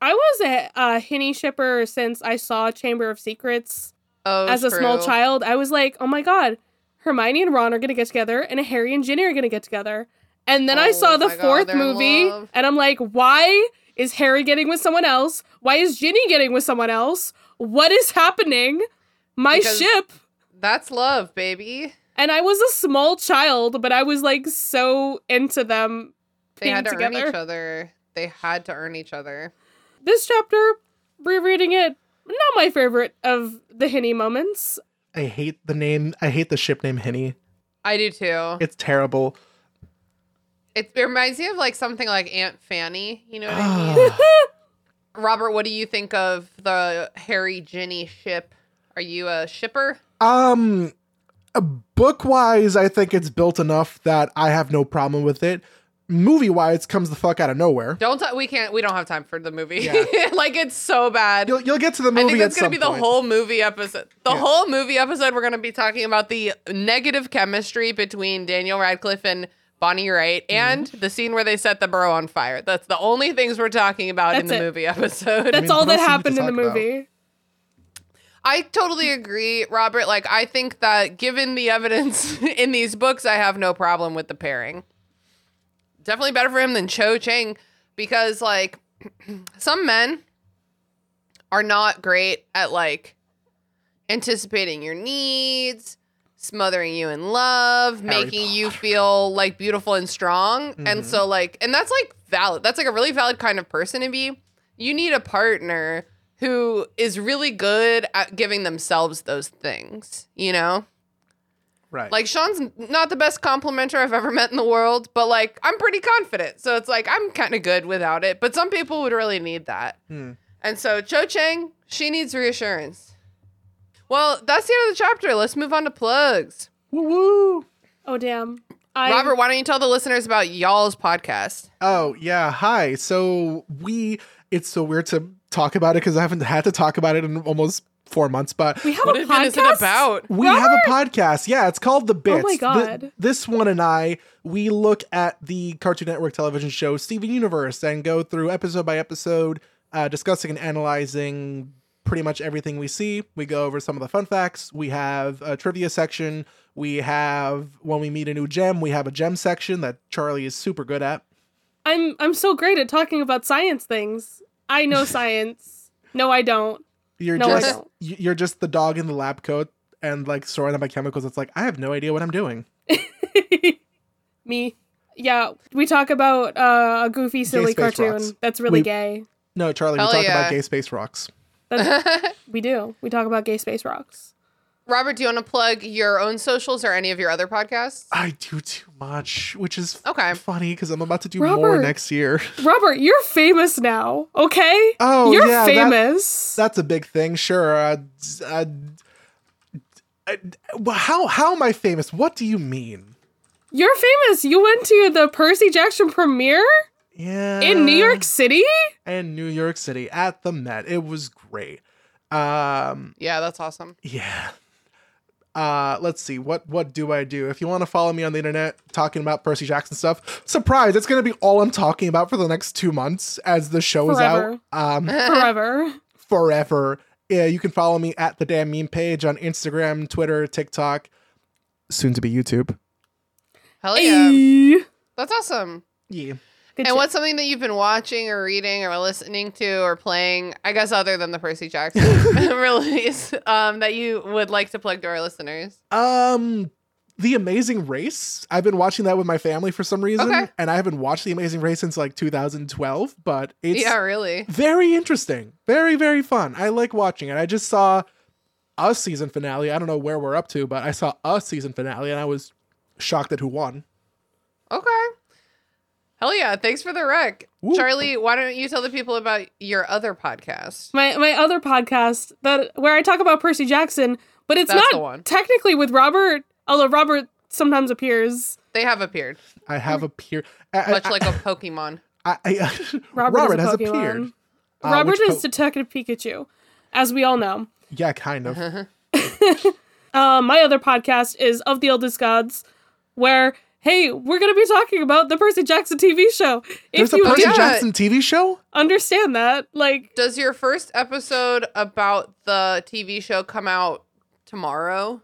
Speaker 2: I was a, a Hinny shipper since I saw Chamber of Secrets
Speaker 1: oh,
Speaker 2: as a small child. I was like, oh my god, Hermione and Ron are gonna get together, and Harry and Ginny are gonna get together. And then I
Speaker 1: Oh
Speaker 2: saw the
Speaker 1: my God,
Speaker 2: fourth movie, and I'm like, why is Harry getting with someone else? Why is Ginny getting with someone else? What is happening? My
Speaker 1: Because-
Speaker 2: ship.
Speaker 1: That's love, baby.
Speaker 2: And I was a small child, but I was like so into them
Speaker 1: They had to
Speaker 2: together.
Speaker 1: earn each other. They had to earn each other.
Speaker 2: This chapter, rereading it, not my favorite of the Hinny moments.
Speaker 3: I hate the name. I hate the ship name Henny.
Speaker 1: I do too.
Speaker 3: It's terrible.
Speaker 1: It, it reminds me of like something like Aunt Fanny. You know what I mean? Robert, what do you think of the Harry Ginny ship? Are you a shipper?
Speaker 3: Um, book wise, I think it's built enough that I have no problem with it. Movie wise, comes the fuck out of nowhere.
Speaker 1: Don't t- we can't we don't have time for the movie.
Speaker 3: Yeah.
Speaker 1: like it's so bad.
Speaker 3: You'll you'll get to the movie.
Speaker 1: I think that's
Speaker 3: at
Speaker 1: gonna
Speaker 3: some
Speaker 1: be the whole movie episode. The
Speaker 3: Yeah.
Speaker 1: whole movie episode, we're gonna be talking about the negative chemistry between Daniel Radcliffe and Bonnie Wright,
Speaker 3: Mm-hmm.
Speaker 1: and the scene where they set the burrow on fire. That's the only things we're talking about in the
Speaker 2: it.
Speaker 1: movie episode.
Speaker 2: That's
Speaker 3: mean,
Speaker 2: all that
Speaker 3: else do you
Speaker 2: happened in the
Speaker 3: talk about?
Speaker 2: movie.
Speaker 1: I totally agree, Robert. Like, I think that given the evidence in these books, I have no problem with the pairing. Definitely better for him than Cho Chang because, like, some men are not great at, like, anticipating your needs, smothering you in love,
Speaker 3: Harry
Speaker 1: making you feel, like, beautiful and strong. And so, like, and that's, like, valid. That's, like, a really valid kind of person to be. You need a partner who is really good at giving themselves those things, you know?
Speaker 3: right.
Speaker 1: Like Sean's not the best complimenter I've ever met in the world, but like I'm pretty confident. So it's like I'm kind of good without it, but some people would really need that.
Speaker 3: Hmm.
Speaker 1: And so Cho Chang, she needs reassurance. Well, that's the end of the chapter. Let's move on to plugs.
Speaker 3: woo woo.
Speaker 2: Oh damn. I,
Speaker 1: Robert, why don't you tell the listeners about y'all's podcast?
Speaker 3: Oh yeah, hi. So we. It's so weird to talk about it because I haven't had to talk about it in almost four months, but
Speaker 2: we have
Speaker 1: What
Speaker 2: a
Speaker 1: even
Speaker 2: podcast.
Speaker 1: is it about?
Speaker 3: We have a podcast. Yeah, it's called The Bits.
Speaker 2: my
Speaker 3: Th-
Speaker 2: God.
Speaker 3: this one and I, we look at the Cartoon Network television show Steven Universe and go through episode by episode, uh, discussing and analyzing pretty much everything we see. We go over some of the fun facts. We have a trivia section. We have when we meet a new gem, we have a gem section that Charlie is super good at.
Speaker 2: I'm I'm so great at talking about science things. I know science. No, I don't.
Speaker 3: You're
Speaker 2: No,
Speaker 3: just
Speaker 2: don't.
Speaker 3: you're just the dog in the lab coat and like surrounded my chemicals. It's like I have no idea what I'm doing.
Speaker 2: Me. Yeah, we talk about uh, a goofy, silly cartoon
Speaker 3: Rocks.
Speaker 2: that's really
Speaker 3: We-
Speaker 2: gay.
Speaker 3: No, Charlie,
Speaker 1: Hell
Speaker 3: we talk
Speaker 1: yeah.
Speaker 3: about gay space rocks.
Speaker 2: That's, we do. We talk about gay space rocks.
Speaker 1: Robert, do you want to plug your own socials or any of your other podcasts?
Speaker 3: I do too much, which is
Speaker 1: Okay.
Speaker 3: funny because I'm about to do more next year.
Speaker 2: Robert, you're famous now. Okay.
Speaker 3: Oh,
Speaker 2: you're
Speaker 3: yeah, that-
Speaker 2: famous.
Speaker 3: That's a big thing, sure. Uh, uh, Well, how how am I famous? What do you mean?
Speaker 2: You're famous. You went to the Percy Jackson premiere
Speaker 3: Yeah.
Speaker 2: in New York City?
Speaker 3: In New York City at the Met. It was great. Um
Speaker 1: Yeah, that's awesome.
Speaker 3: yeah. Uh let's see. What what do I do? If you want to follow me on the internet talking about Percy Jackson stuff, surprise, it's going to be all I'm talking about for the next 2 months as the show is out. Um
Speaker 2: Forever.
Speaker 3: forever. Yeah, you can follow me at the damn meme page on Instagram, Twitter, TikTok, soon to be YouTube.
Speaker 1: Hell yeah.
Speaker 2: Hey.
Speaker 1: That's awesome.
Speaker 3: Yeah.
Speaker 2: Good
Speaker 1: And what's something that you've been watching or reading or listening to or playing, I guess other than the Percy Jackson release, um, that you would like to plug to our listeners?
Speaker 3: Um, The Amazing Race. I've been watching that with my family for some reason,
Speaker 1: Okay.
Speaker 3: and I haven't watched The Amazing Race since like 2012. But it's
Speaker 1: yeah, really.
Speaker 3: very interesting, very very fun. I like watching it. I just saw a season finale. I don't know where we're up to, but I saw a season finale, and I was shocked at who won.
Speaker 1: Okay. Hell yeah. Thanks for the rec.
Speaker 3: Woo.
Speaker 1: Charlie, why don't you tell the people about your other podcast?
Speaker 2: my my other podcast that where I talk about Percy Jackson, but it's
Speaker 1: That's
Speaker 2: not
Speaker 1: one.
Speaker 2: technically with Robert, although Robert sometimes appears.
Speaker 1: They have appeared,
Speaker 3: I have appeared. I,
Speaker 1: much
Speaker 3: I,
Speaker 1: like a Pokemon.
Speaker 3: I, I,
Speaker 2: Robert,
Speaker 3: Robert,
Speaker 2: a
Speaker 3: has
Speaker 2: Pokemon.
Speaker 3: appeared. Uh,
Speaker 2: Robert
Speaker 3: which
Speaker 2: is
Speaker 3: po-
Speaker 2: Detective Pikachu, as we all know.
Speaker 3: yeah, kind of.
Speaker 2: Um, my other podcast is Of the Eldest Gods, where hey, we're gonna be talking about the Percy Jackson TV show.
Speaker 3: If There's
Speaker 2: if
Speaker 3: a
Speaker 2: you
Speaker 3: Percy
Speaker 1: Yeah.
Speaker 3: Jackson TV show.
Speaker 2: understand that, like,
Speaker 1: Does your first episode about the TV show come out tomorrow?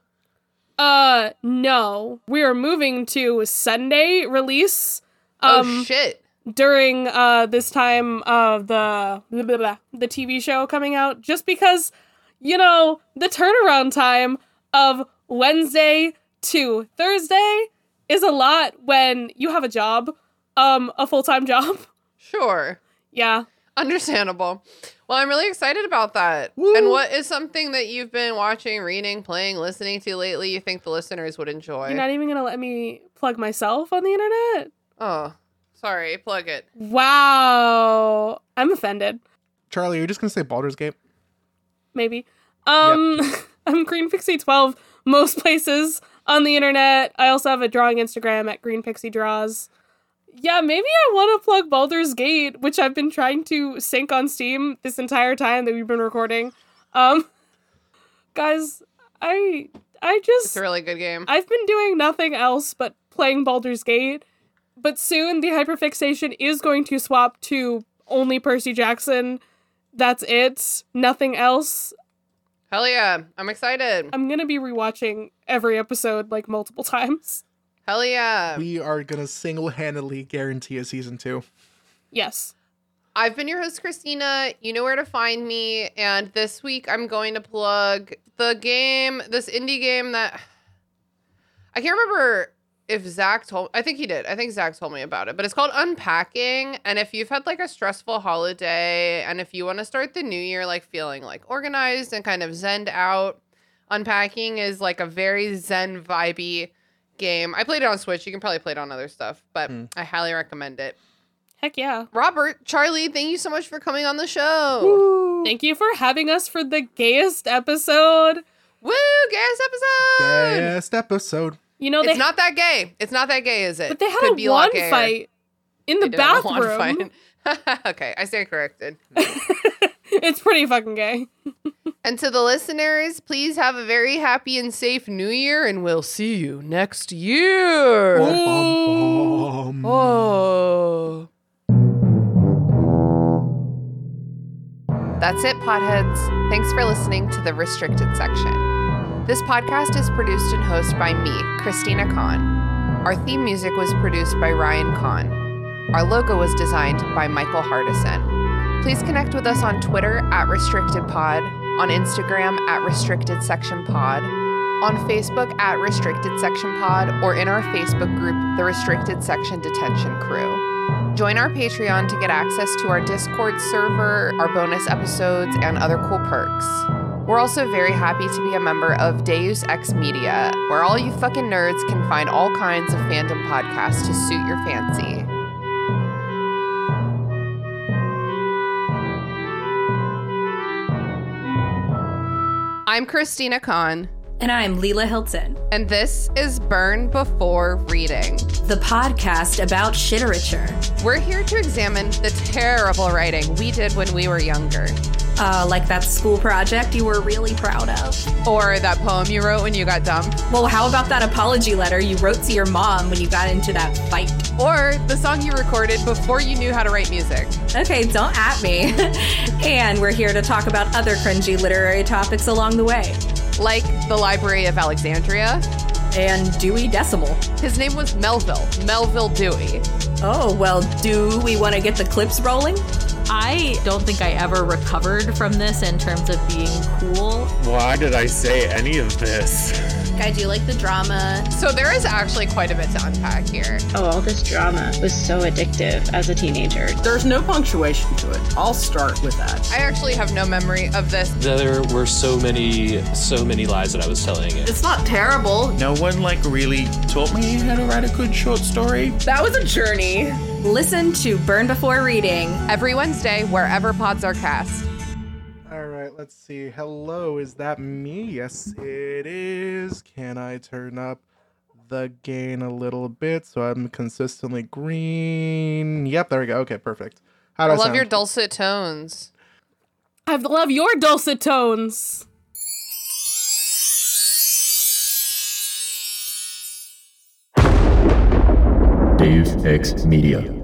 Speaker 2: uh, no, we are moving to Sunday release. Um,
Speaker 1: oh shit.
Speaker 2: during uh this time of the blah, blah, blah, the TV show coming out just because you know the turnaround time of Wednesday to Thursday is a lot when you have a job um a full-time job
Speaker 1: Sure.
Speaker 2: yeah
Speaker 1: Understandable. Well, I'm really excited about that.
Speaker 3: Woo.
Speaker 1: And what is something that you've been watching, reading, playing, listening to lately you think the listeners would enjoy?
Speaker 2: you're not even gonna let me plug myself on the internet
Speaker 1: oh, sorry. Plug it.
Speaker 2: wow I'm offended
Speaker 3: Charlie, are you just gonna say Baldur's Gate?
Speaker 2: maybe. Um, I'm Green Pixie 12 most places on the internet. I also have a drawing Instagram at Green Pixie Draws. Yeah, maybe I want to plug Baldur's Gate, which I've been trying to sync on Steam this entire time that we've been recording. Um, guys, I I just It's
Speaker 1: a really good game.
Speaker 2: I've been doing nothing else but playing Baldur's Gate, but soon the hyperfixation is going to swap to only Percy Jackson. That's it. Nothing else.
Speaker 1: Hell yeah. I'm excited.
Speaker 2: I'm gonna be rewatching every episode like multiple times.
Speaker 1: Hell yeah.
Speaker 3: We are gonna single-handedly guarantee a season two.
Speaker 2: Yes.
Speaker 1: I've been your host, Christina. You know where to find me. And this week, I'm going to plug the game, this indie game that I can't remember if Zach told. I think he did. I think Zach told me about it. But it's called Unpacking. And if you've had like a stressful holiday, and if you want to start the new year like feeling like organized and kind of zened out, Unpacking is like a very zen vibey game. I played it on Switch. You can probably play it on other stuff, but hmm. I highly recommend it.
Speaker 2: Heck yeah.
Speaker 1: Robert, Charlie, thank you so much for coming on the show.
Speaker 2: Thank you for having us for the gayest episode.
Speaker 1: Woo, gayest episode.
Speaker 3: Best episode.
Speaker 2: You know they
Speaker 1: It's not that gay. It's not that gay, is it?
Speaker 2: but they had
Speaker 1: Could
Speaker 2: a
Speaker 1: be
Speaker 2: wand fight in the
Speaker 1: They did have a wand
Speaker 2: bathroom.
Speaker 1: fight. okay, I stand corrected.
Speaker 2: it's pretty fucking gay.
Speaker 1: and to the listeners, please have a very happy and safe new year, and we'll see you next year.
Speaker 3: Bum, bum, bum.
Speaker 1: Oh. That's it, potheads. Thanks for listening to the restricted section. This podcast is produced and hosted by me, Christina Kann. Our theme music was produced by Ryan Kann. Our logo was designed by Michael Hardison. Please connect with us on Twitter at RestrictedPod, on Instagram at Restricted Section Pod, on Facebook at Restricted Section Pod, or in our Facebook group, The Restricted Section Detention Crew. Join our Patreon to get access to our Discord server, our bonus episodes, and other cool perks. We're also very happy to be a member of Deus Ex Media, where all you fucking nerds can find all kinds of fandom podcasts to suit your fancy. I'm Christina Kann.
Speaker 5: And I'm Leela Hilton,
Speaker 1: And this is Burn Before Reading.
Speaker 5: the podcast about shiterature.
Speaker 1: We're here to examine the terrible writing we did when we were younger,
Speaker 5: Uh, like that school project you were really proud of.
Speaker 1: or that poem you wrote when you got dumped,
Speaker 5: Well, how about that apology letter you wrote to your mom when you got into that fight?
Speaker 1: or the song you recorded before you knew how to write music.
Speaker 5: Okay, don't at me. and we're here to talk about other cringy literary topics along the way.
Speaker 1: Like the Library of Alexandria.
Speaker 5: And Dewey Decimal.
Speaker 1: His name was Melvil, Melvil Dewey.
Speaker 5: Oh, well, do we want to get the clips rolling?
Speaker 6: I don't think I ever recovered from this in terms of being cool.
Speaker 7: Why did I say any of this?
Speaker 5: I do like the drama.
Speaker 1: So there is actually quite a bit to unpack here.
Speaker 8: Oh, all this drama was so addictive as a teenager.
Speaker 9: There's no punctuation to it. I'll start with that.
Speaker 1: I actually have no memory of this.
Speaker 10: There were so many, so many lies that I was telling it.
Speaker 9: It's not terrible.
Speaker 7: No one like really taught me how to write a good short story.
Speaker 9: That was a journey.
Speaker 5: Listen to Burn Before Reading.
Speaker 1: Every Wednesday, wherever pods are cast.
Speaker 3: All right, let's see. Hello, is that me? Yes, it is. Can I turn up the gain a little bit so I'm consistently green? Yep, there we go. Okay, perfect. How do
Speaker 1: I
Speaker 3: I,
Speaker 1: love
Speaker 3: sound?
Speaker 1: your dulcet tones.
Speaker 2: I love your dulcet tones.
Speaker 11: Deus Ex Media.